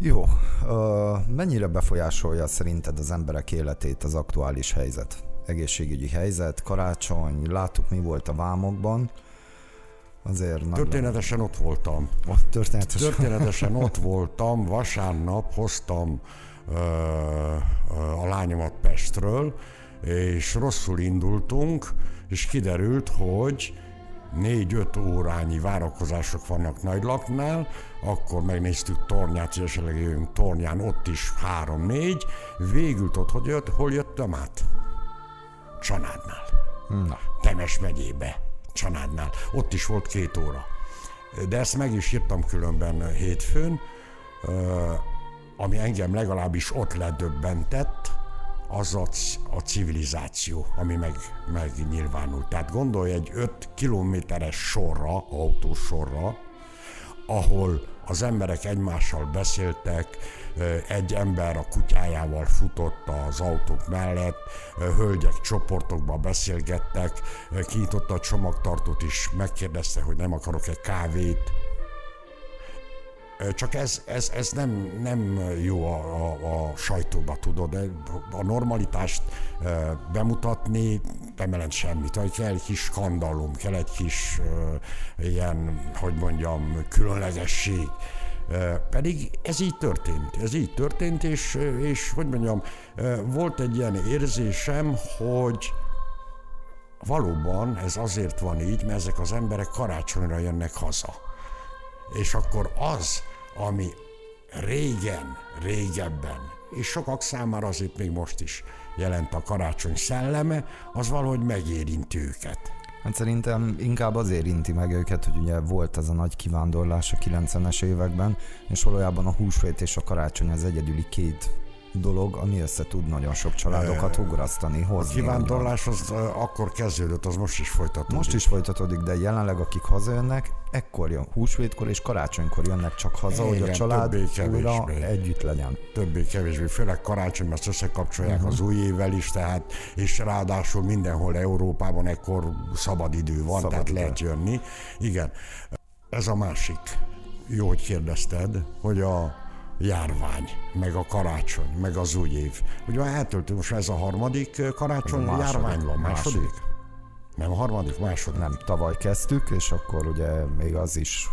Jó, mennyire befolyásolja szerinted az emberek életét az aktuális helyzet? Egészségügyi helyzet, karácsony, láttuk mi volt a vámokban. Azért Történetesen ott voltam. Ott történetesen. Történetesen ott voltam, vasárnap hoztam ö, ö, a lányomat Pestről, és rosszul indultunk, és kiderült, hogy négy-öt órányi várakozások vannak Nagylaknál, akkor megnéztük Tornyát, és esetleg jövünk Tornyán, ott is három-négy, végül ott, hogy jött, hol jöttem át? Csanádnál. Na, Temes megyébe, Csanádnál. Ott is volt két óra. De ezt meg is írtam különben hétfőn, ami engem legalábbis ott ledöbbentett, az a, a civilizáció, ami meg, megnyilvánult. Tehát gondolj egy 5 kilométeres sorra, autósorra, ahol az emberek egymással beszéltek, egy ember a kutyájával futott az autók mellett, hölgyek csoportokba beszélgettek, kinyitotta a csomagtartót is, megkérdezte, hogy nem akarok egy kávét. Csak ez, ez, ez nem, nem jó a, a, a sajtóba, tudod, a normalitást bemutatni nem jelent semmit. Vagy kell egy kis skandalum, kell egy kis ilyen, hogy mondjam, különlegesség. Pedig ez így történt, ez így történt, és, és hogy mondjam, volt egy ilyen érzésem, hogy valóban ez azért van így, mert ezek az emberek karácsonyra jönnek haza. És akkor az, ami régen, régebben, és sokak számára azért még most is jelent a karácsony szelleme, az valahogy megérinti őket. hát szerintem inkább azért inti meg őket, hogy ugye volt ez a nagy kivándorlás a 90-es években, és valójában a húsvét és a karácsony az egyedüli két dolog, ami össze tud nagyon sok családokat ugrasztani, A hozni. kivándorlás az ö, akkor kezdődött, az most is folytatódik. Most is folytatódik, de jelenleg akik hazajönnek, ekkor jön húsvétkor és karácsonykor jönnek csak haza, hogy a Igen, család újra együtt legyen. többé-kevésbé, főleg karácsonyban ezt összekapcsolják Mhm. uh-huh. az új évvel is, tehát, és ráadásul mindenhol Európában ekkor szabadidő van, Szabadidő. tehát lehet jönni. Igen, ez a másik. Jó, hogy kérdezted, hogy a járvány, meg a karácsony, meg az új év. Ugye már eltöltünk, most ez a harmadik karácsony, a második. járvány van, második? Második. Nem a harmadik, második. Nem, tavaly kezdtük, és akkor ugye még az is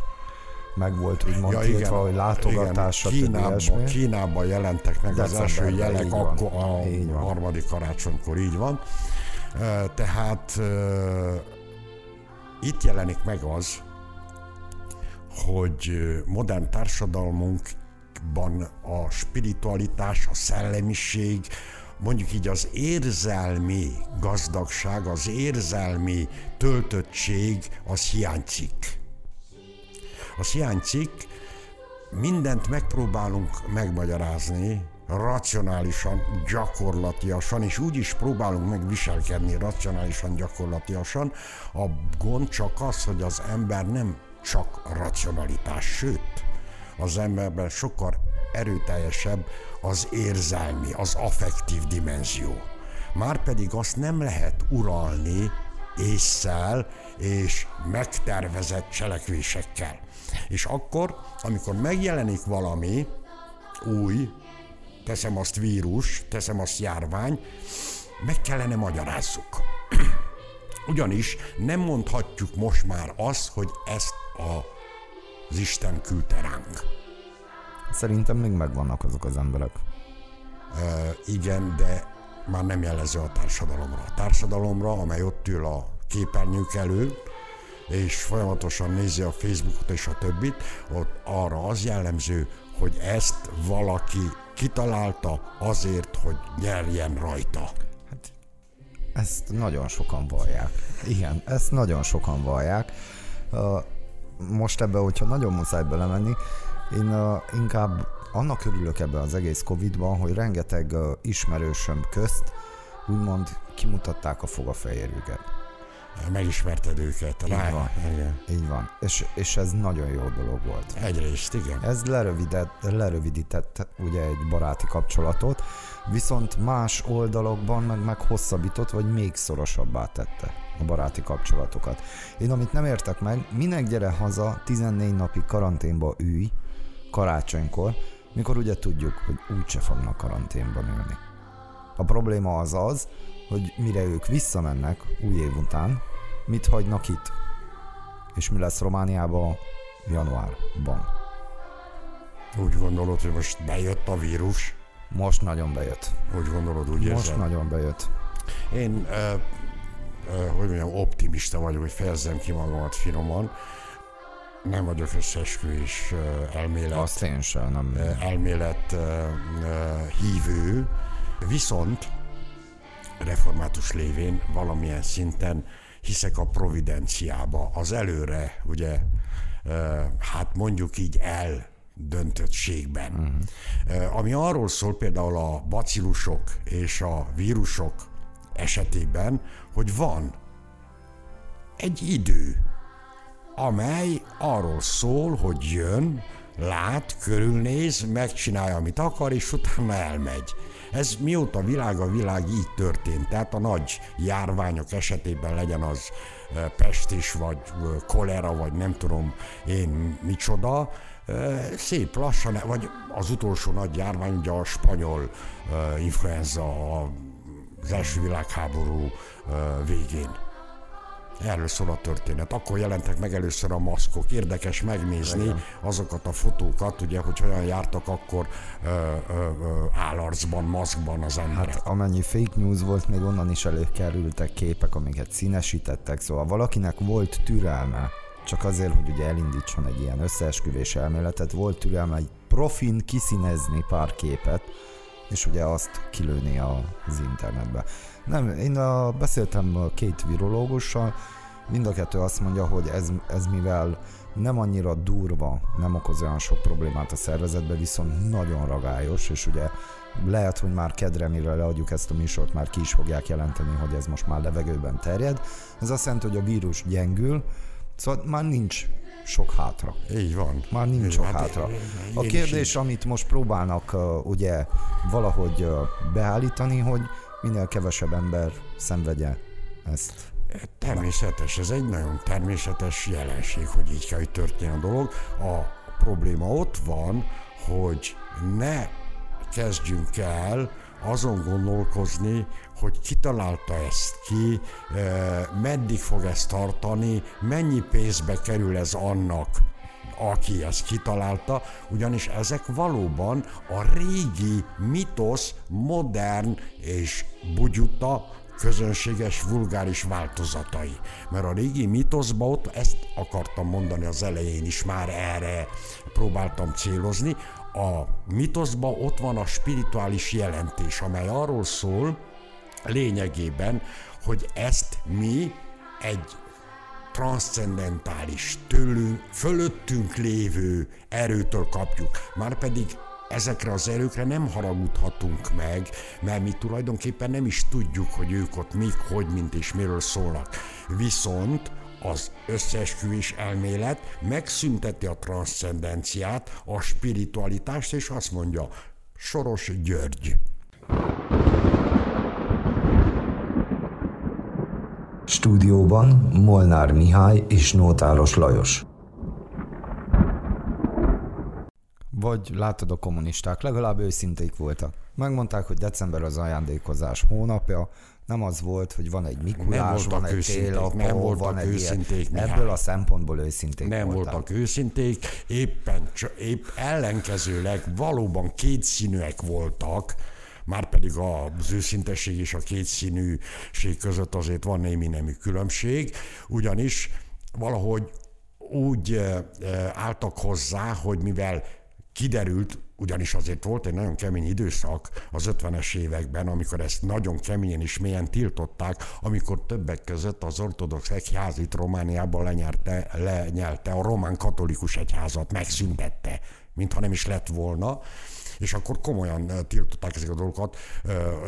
megvolt úgymond Ja, igen, tiltva, hogy látogatás, igen. stb. Kínában. Kínában jelentek meg az első jelek, van. akkor a Így van. harmadik karácsonykor így van. Tehát itt jelenik meg az, hogy modern társadalmunkban a spiritualitás, a szellemiség, mondjuk így az érzelmi gazdagság, az érzelmi töltöttség, az hiányzik az hiányzik, mindent megpróbálunk megmagyarázni, racionálisan, gyakorlatiasan, és úgy is próbálunk megviselkedni racionálisan, gyakorlatiasan. A gond csak az, hogy az ember nem csak racionalitás, sőt, az emberben sokkal erőteljesebb az érzelmi, az affektív dimenzió. Márpedig azt nem lehet uralni észszel és megtervezett cselekvésekkel. És akkor, amikor megjelenik valami új, teszem azt vírus, teszem azt járvány, meg kellene magyarázzuk. Ugyanis nem mondhatjuk most már azt, hogy ezt a, az Isten küldte ránk. Szerintem még megvannak azok az emberek. Ö, igen, de már nem jellemző a társadalomra. A társadalomra, amely ott ül a képernyők elő, és folyamatosan nézi a Facebookot és a többit, ott arra az jellemző, hogy ezt valaki kitalálta azért, hogy nyerjen rajta. Ezt nagyon sokan vallják. Igen, ezt nagyon sokan vallják. Most ebbe, hogyha nagyon muszáj belemenni, én ö, inkább annak örülök ebben az egész Covid-ban, hogy rengeteg ö, ismerősöm közt úgymond kimutatták a fogafehérjüket. megismerted őket. Így van. Igen. Így van. És, és ez nagyon jó dolog volt. Egyrészt, igen. Ez lerövidett, lerövidített ugye egy baráti kapcsolatot, viszont más oldalokban meg, meg hosszabbított, vagy még szorosabbá tette a baráti kapcsolatokat. Én amit nem értek meg, minek gyere haza 14 napi karanténba ülj karácsonykor, mikor ugye tudjuk, hogy úgyse fognak karanténban ülni. A probléma az az, hogy mire ők visszamennek új év után, mit hagynak itt? És mi lesz Romániában januárban? Úgy gondolod, hogy most bejött a vírus? Most nagyon bejött. Úgy gondolod, úgy Most érzed? nagyon bejött. Én, ö, hogy mondjam, optimista vagyok, hogy fejezzem ki magamat finoman. Nem vagyok összeesküvés elmélet. Azt én sem, nem. elmélet hívő, viszont református lévén valamilyen szinten hiszek a providenciába, az előre, ugye, hát mondjuk így el döntöttségben. Uh-huh. Ami arról szól például a bacillusok és a vírusok esetében, hogy van egy idő, amely arról szól, hogy jön, lát, körülnéz, megcsinálja, amit akar, és utána elmegy. Ez mióta világ a világ így történt. Tehát a nagy járványok esetében legyen az pestis, vagy kolera, vagy nem tudom én micsoda, szép lassan, vagy az utolsó nagy járvány, ugye a spanyol influenza az első világháború végén. Erről szól a történet. Akkor jelentek meg először a maszkok. Érdekes megnézni azokat a fotókat, ugye, hogy hogyan jártak akkor ö, ö, ö, állarcban, maszkban az emberek. Hát amennyi fake news volt, még onnan is előkerültek képek, amiket színesítettek, szóval valakinek volt türelme, csak azért, hogy ugye elindítson egy ilyen összeesküvés elméletet, volt türelme egy profin kiszínezni pár képet, és ugye azt kilőni az internetbe. Nem, én a, beszéltem két virológussal, mind a kettő azt mondja, hogy ez, ez mivel nem annyira durva, nem okoz olyan sok problémát a szervezetbe, viszont nagyon ragályos, és ugye lehet, hogy már kedre, mire leadjuk ezt a műsort, már ki is fogják jelenteni, hogy ez most már levegőben terjed. Ez azt jelenti, hogy a vírus gyengül, szóval már nincs sok hátra. Így van. Már nincs sok. Hát hátra. én- A én kérdés, amit most próbálnak uh, ugye valahogy uh, beállítani, hogy minél kevesebb ember szenvedje ezt. Természetes, ez egy nagyon természetes jelenség, hogy így kell, hogy történjen a dolog. A probléma ott van, hogy ne kezdjünk el azon gondolkozni, hogy kitalálta ezt ki, eh, meddig fog ezt tartani, mennyi pénzbe kerül ez annak, aki ezt kitalálta, ugyanis ezek valóban a régi mitosz, modern és bugyuta közönséges, vulgáris változatai. Mert a régi mitoszban ott ezt akartam mondani az elején is, már erre próbáltam célozni. A mitoszban ott van a spirituális jelentés, amely arról szól lényegében, hogy ezt mi egy transzcendentális, tőlünk, fölöttünk lévő erőtől kapjuk. Márpedig ezekre az erőkre nem haragudhatunk meg, mert mi tulajdonképpen nem is tudjuk, hogy ők ott mik, hogy, mint és miről szólnak. Viszont az összeesküvés elmélet megszünteti a transzcendenciát, a spiritualitást, és azt mondja, Soros György. Stúdióban Molnár Mihály és Nótáros Lajos. Vagy látod a kommunisták, legalább őszinték voltak. Megmondták, hogy december az ajándékozás hónapja, nem az volt, hogy van egy Mikulás, van egy télapó, nem voltak van egy őszinték, ilyen. Ebből a szempontból őszinték nem voltak. voltak őszinték, éppen épp ellenkezőleg valóban kétszínűek voltak, már pedig az őszintesség és a kétszínűség között azért van némi nemű különbség, ugyanis valahogy úgy eh, eh, álltak hozzá, hogy mivel kiderült, ugyanis azért volt egy nagyon kemény időszak az 50-es években, amikor ezt nagyon keményen és mélyen tiltották, amikor többek között az ortodox egyház itt Romániában lenyerte, lenyelte a román katolikus egyházat, megszüntette, mintha nem is lett volna. És akkor komolyan tiltották ezeket a dolgokat.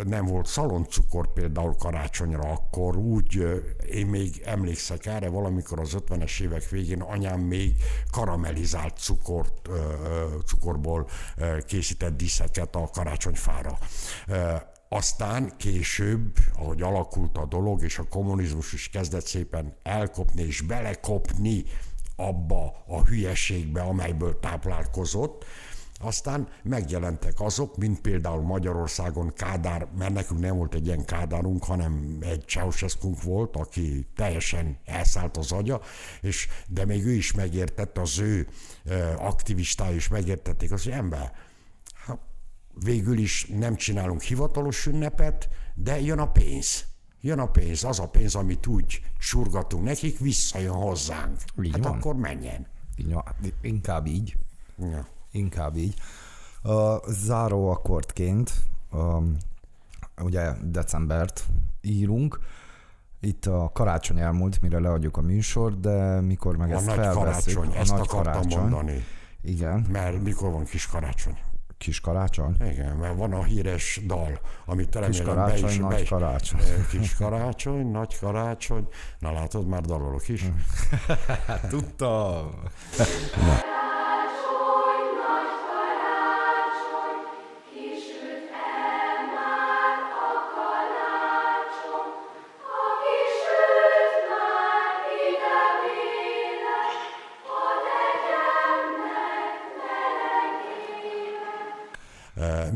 Nem volt szaloncukor például karácsonyra akkor, úgy én még emlékszek erre, valamikor az 50-es évek végén anyám még karamellizált cukort, cukorból készített diszeket a karácsonyfára aztán később, ahogy alakult a dolog, és a kommunizmus is kezdett szépen elkopni és belekopni abba a hülyeségbe, amelyből táplálkozott, aztán megjelentek azok, mint például Magyarországon Kádár, mert nekünk nem volt egy ilyen Kádárunk, hanem egy ceausescu volt, aki teljesen elszállt az agya, és, de még ő is megértette, az ő aktivistái is megértették az, hogy ember, végül is nem csinálunk hivatalos ünnepet, de jön a pénz. Jön a pénz, az a pénz, amit úgy surgatunk nekik, visszajön hozzánk. Így hát van. akkor menjen. Így, inkább így. Ja. Inkább így. Záró akkordként, ugye decembert írunk, itt a karácsony elmúlt, mire leadjuk a műsor, de mikor meg a ezt nagy karácsony, a ezt nagy karácsony. mondani. Igen. Mert mikor van kis karácsony? Kis karácsony? Igen, mert van a híres dal, amit remélem kis karácsony, be is, nagy be is, karácsony. Kis karácsony, nagy karácsony. Na látod, már dalolok is. Tudtam.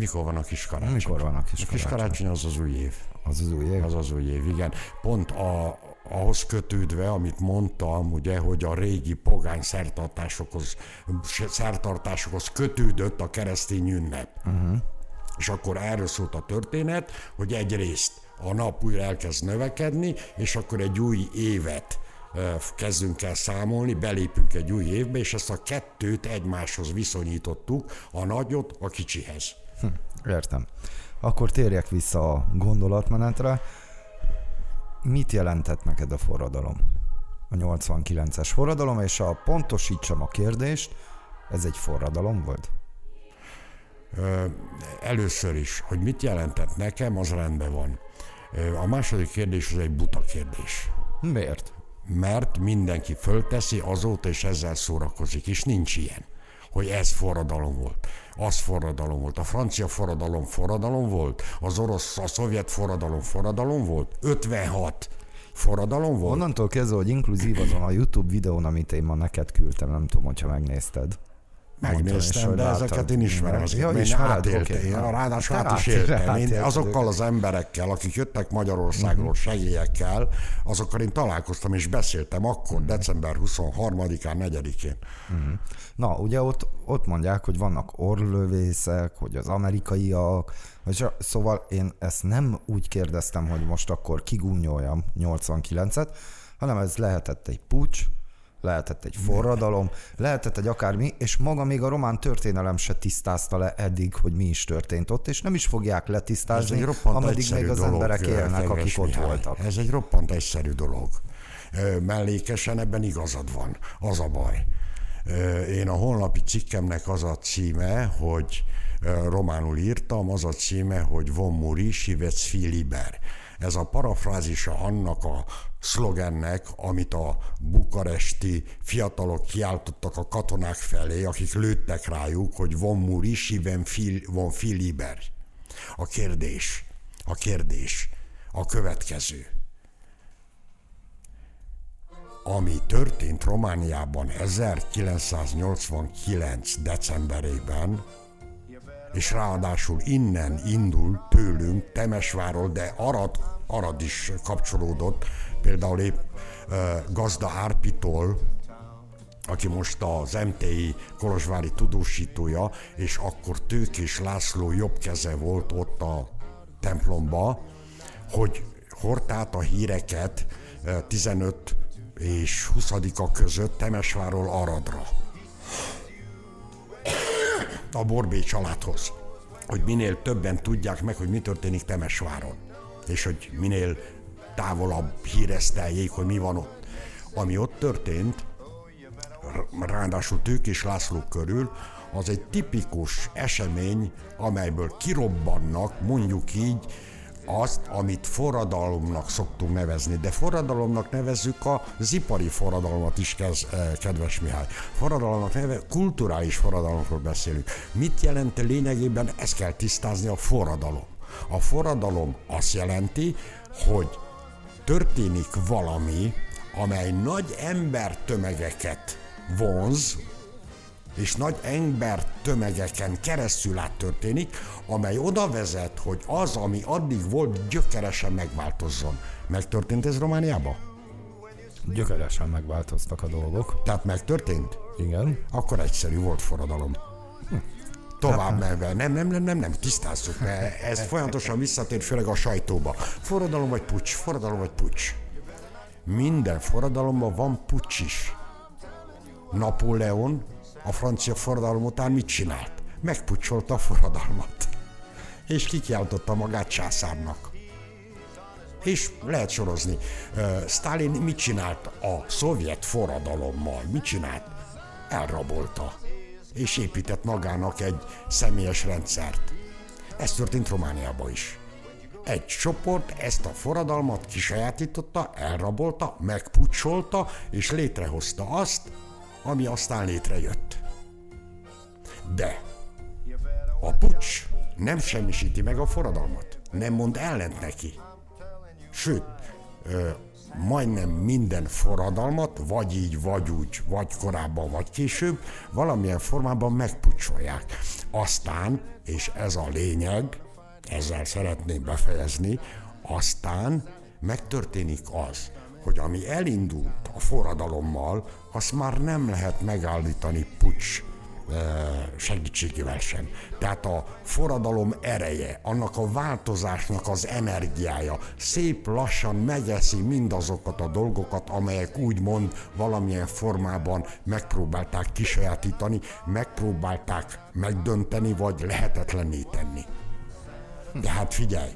Mikor van a kis karácsony? Mikor van a kis karácsony? A kis karácsony az az új év. Az az új év? Az az új év, igen. Pont a, ahhoz kötődve, amit mondtam, ugye, hogy a régi pogány szertartásokhoz, szertartásokhoz kötődött a keresztény ünnep. Uh-huh. És akkor erről szólt a történet, hogy egyrészt a nap újra elkezd növekedni, és akkor egy új évet kezdünk el számolni, belépünk egy új évbe, és ezt a kettőt egymáshoz viszonyítottuk, a nagyot a kicsihez. Hm, értem. Akkor térjek vissza a gondolatmenetre. Mit jelentett neked a forradalom? A 89-es forradalom, és a pontosítsam a kérdést, ez egy forradalom volt? Először is, hogy mit jelentett nekem, az rendben van. A második kérdés az egy buta kérdés. Miért? Mert mindenki fölteszi azóta, és ezzel szórakozik, és nincs ilyen hogy ez forradalom volt. Az forradalom volt. A francia forradalom forradalom volt. Az orosz, a szovjet forradalom forradalom volt. 56 forradalom volt. Onnantól kezdve, hogy inkluzív azon a YouTube videón, amit én ma neked küldtem, nem tudom, hogyha megnézted. Megnéztem, de ezeket én ismerem. Ezeket ja, én átéltem. Okay. Ja, ráadásul át is éltem. Én azokkal az emberekkel, akik jöttek Magyarországról uh-huh. segélyekkel, azokkal én találkoztam és beszéltem akkor, uh-huh. december 23-án, 4-én. Uh-huh. Na, ugye ott, ott mondják, hogy vannak orlövészek, hogy az amerikaiak, vagy, szóval én ezt nem úgy kérdeztem, hogy most akkor kigúnyoljam 89-et, hanem ez lehetett egy pucs, lehetett egy forradalom, lehetett egy akármi, és maga még a román történelem se tisztázta le eddig, hogy mi is történt ott, és nem is fogják letisztázni, ameddig még az dolog, emberek élnek, akik ott Mihály. voltak. Ez egy roppant egyszerű dolog. Mellékesen ebben igazad van, az a baj. Én a honlapi cikkemnek az a címe, hogy románul írtam, az a címe, hogy von Murisi vec filiber. Ez a parafrázisa annak a szlogennek, amit a bukaresti fiatalok kiáltottak a katonák felé, akik lőttek rájuk, hogy von Murisi, von, fil, von filiber. A kérdés, a kérdés, a következő ami történt Romániában 1989. decemberében, és ráadásul innen indul tőlünk Temesváról, de Arad, Arad is kapcsolódott, például épp Gazda Árpitól, aki most az MTI Kolozsvári tudósítója, és akkor Tőkés László jobb keze volt ott a templomba, hogy hordták a híreket 15 és 20-a között Temesváról Aradra. A Borbé családhoz. Hogy minél többen tudják meg, hogy mi történik Temesváron. És hogy minél távolabb híreszteljék, hogy mi van ott. Ami ott történt, ráadásul Tőkés László körül, az egy tipikus esemény, amelyből kirobbannak, mondjuk így, azt, amit forradalomnak szoktunk nevezni, de forradalomnak nevezzük az ipari forradalmat is, kez, kedves Mihály. Forradalomnak neve, kulturális forradalomról beszélünk. Mit jelent lényegében? Ezt kell tisztázni a forradalom. A forradalom azt jelenti, hogy történik valami, amely nagy embertömegeket vonz, és nagy ember tömegeken keresztül át történik, amely oda vezet, hogy az, ami addig volt, gyökeresen megváltozzon. Megtörtént ez Romániában? Gyökeresen megváltoztak a dolgok. Tehát megtörtént? Igen. Akkor egyszerű volt forradalom. Tovább menve. Nem, nem, nem, nem, nem, tisztázzuk, mert ez folyamatosan visszatér, főleg a sajtóba. Forradalom vagy pucs, forradalom vagy pucs. Minden forradalomban van pucs is. Napóleon a francia forradalom után mit csinált? Megpucsolta a forradalmat. És kikiáltotta magát császárnak. És lehet sorozni. Stalin mit csinált a szovjet forradalommal? Mit csinált? Elrabolta. És épített magának egy személyes rendszert. Ez történt Romániában is. Egy csoport ezt a forradalmat kisajátította, elrabolta, megpucsolta, és létrehozta azt, ami aztán létrejött. De a pucs nem semmisíti meg a forradalmat, nem mond ellent neki. Sőt, majdnem minden forradalmat, vagy így, vagy úgy, vagy korábban, vagy később, valamilyen formában megpucsolják. Aztán, és ez a lényeg, ezzel szeretném befejezni, aztán megtörténik az, hogy ami elindult a forradalommal, azt már nem lehet megállítani pucs segítségével sem. Tehát a forradalom ereje, annak a változásnak az energiája szép lassan megeszi mindazokat a dolgokat, amelyek úgymond valamilyen formában megpróbálták kisajátítani, megpróbálták megdönteni, vagy lehetetlenné tenni. De hát figyelj,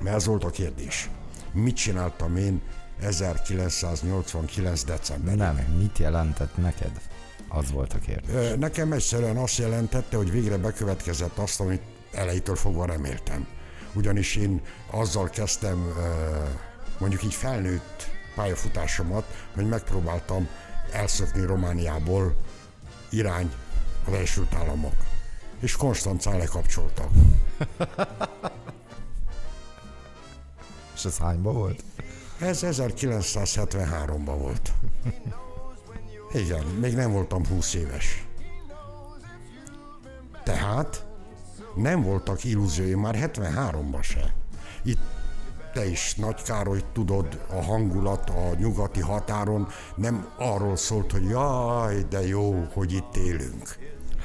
mert ez volt a kérdés. Mit csináltam én 1989. decemberében? Nem, mit jelentett neked? Az volt a kérdés. Nekem egyszerűen azt jelentette, hogy végre bekövetkezett azt, amit elejétől fogva reméltem. Ugyanis én azzal kezdtem mondjuk így felnőtt pályafutásomat, hogy megpróbáltam elszökni Romániából irány az Egyesült Államok. És Konstancán lekapcsoltak. És ez hányba volt? Ez 1973-ban volt. Igen, még nem voltam 20 éves. Tehát nem voltak illúzióim már 73-ban se. Itt te is, Nagy Károly, tudod, a hangulat a nyugati határon nem arról szólt, hogy jaj, de jó, hogy itt élünk.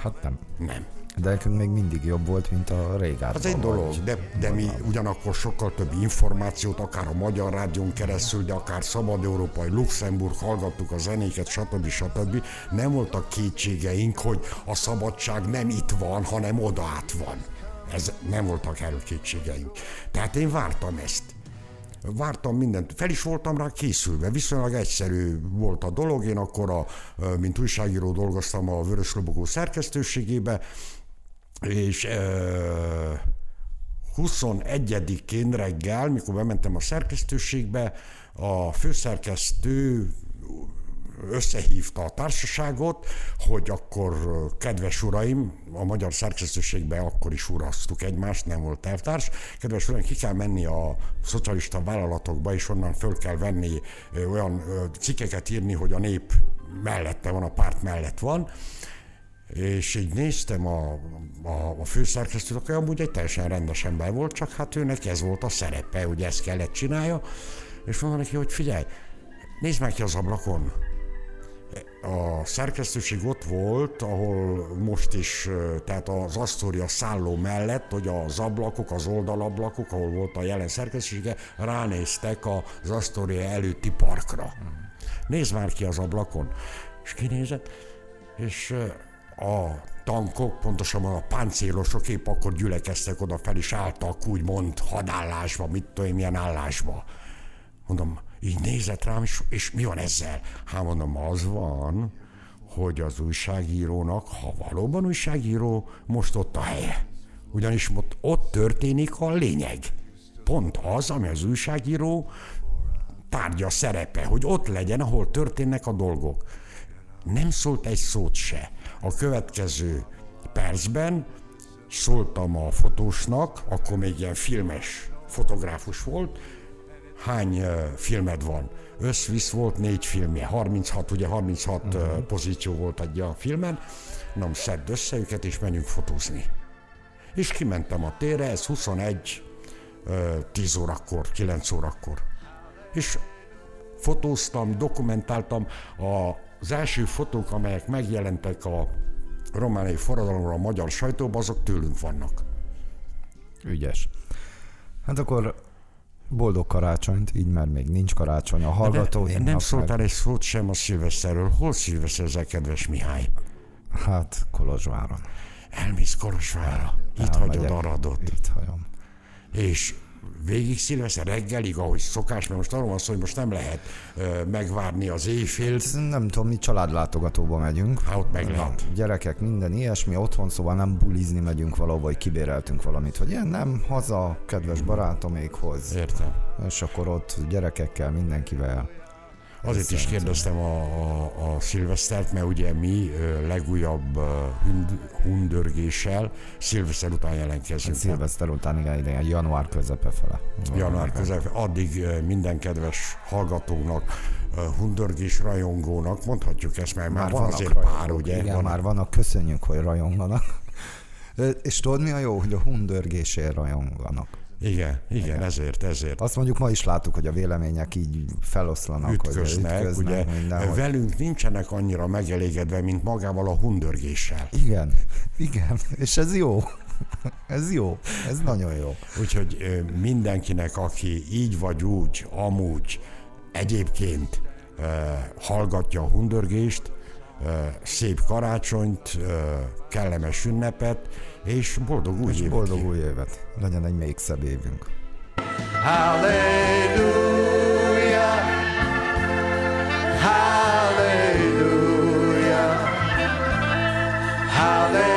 Hát nem. Nem. De nekünk még mindig jobb volt, mint a régában. Az egy dolog, de, de mi ugyanakkor sokkal több információt, akár a Magyar Rádión keresztül, de akár Szabad Európai, Luxemburg, hallgattuk a zenéket, stb. stb. Nem voltak kétségeink, hogy a szabadság nem itt van, hanem oda át van. Ez nem voltak erről kétségeink. Tehát én vártam ezt vártam mindent, fel is voltam rá készülve, viszonylag egyszerű volt a dolog, én akkor, a, mint újságíró dolgoztam a Vörös Lobogó szerkesztőségébe, és uh, 21-én reggel, mikor bementem a szerkesztőségbe, a főszerkesztő összehívta a társaságot, hogy akkor kedves uraim, a magyar szerkesztőségben akkor is uraztuk egymást, nem volt elvtárs, kedves uraim, ki kell menni a szocialista vállalatokba, és onnan föl kell venni olyan cikkeket írni, hogy a nép mellette van, a párt mellett van, és így néztem a, a, a főszerkesztőt, aki amúgy egy teljesen rendes ember volt, csak hát őnek ez volt a szerepe, hogy ezt kellett csinálja, és mondom neki, hogy figyelj, nézd meg ki az ablakon. A szerkesztőség ott volt, ahol most is, tehát az Astoria szálló mellett, hogy az ablakok, az oldalablakok, ahol volt a jelen szerkesztősége, ránéztek az Astoria előtti parkra. Nézd már ki az ablakon. És kinézett, és a tankok, pontosabban a páncélosok épp akkor gyülekeztek oda fel, és álltak úgymond hadállásba, mit tudom milyen állásba. Mondom, így nézett rám, és, és mi van ezzel? Hát mondom, az van, hogy az újságírónak, ha valóban újságíró, most ott a helye. Ugyanis ott, ott történik a lényeg. Pont az, ami az újságíró tárgya szerepe, hogy ott legyen, ahol történnek a dolgok. Nem szólt egy szót se. A következő percben szóltam a fotósnak, akkor még ilyen filmes fotográfus volt, hány uh, filmed van? Összvisz volt négy filmje, 36, ugye 36 uh-huh. pozíció volt egy a filmen, nem szedd össze őket, és menjünk fotózni. És kimentem a térre, ez 21, uh, 10 órakor, 9 órakor. És fotóztam, dokumentáltam az első fotók, amelyek megjelentek a romániai forradalomra a magyar sajtóban, azok tőlünk vannak. Ügyes. Hát akkor boldog karácsonyt, így mert még nincs karácsony a hallgató. De nem szóltál egy szót sem a szilveszterről. Hol szilveszterzel, kedves Mihály? Hát Kolozsváron. Elmész Kolozsvárra. Itt hagyod Aradot. Itt hagyom. És végig szilveszter reggelig, ahogy szokás, mert most arról van szó, hogy most nem lehet ö, megvárni az éjfélt. Hát Nem tudom, mi családlátogatóba megyünk. Hát ott meg lehet. Gyerekek, minden ilyesmi, otthon, szóval nem bulizni megyünk valahova, hogy kibéreltünk valamit, vagy ilyen, nem, haza, kedves barátomékhoz. Értem. És akkor ott gyerekekkel, mindenkivel. Azért is kérdeztem a, a, a szilvesztert, mert ugye mi legújabb hund, hundörgéssel szilveszter után jelentkezünk. Szilveszter után igen, igen, január közepe fele. január közepén, addig minden kedves hallgatónak, hundörgés rajongónak, mondhatjuk ezt, mert már, már van azért rajongók, pár, ugye? Igen, van, már vannak, köszönjük, hogy rajonganak. És tudod mi a jó, hogy a hundörgésért rajonganak. Igen, igen, ezért, ezért. Azt mondjuk ma is láttuk, hogy a vélemények így feloszlanak, ütköznek, hogy ugye mindenhol. velünk nincsenek annyira megelégedve, mint magával a hundörgéssel. Igen, igen, és ez jó. Ez jó, ez nagyon jó. Úgyhogy mindenkinek, aki így vagy úgy, amúgy, egyébként hallgatja a hundörgést, szép karácsonyt, kellemes ünnepet, és boldog új És évet. boldog új évet. Legyen egy még szebb évünk. Hallelujah. Hallelujah. Hallelujah.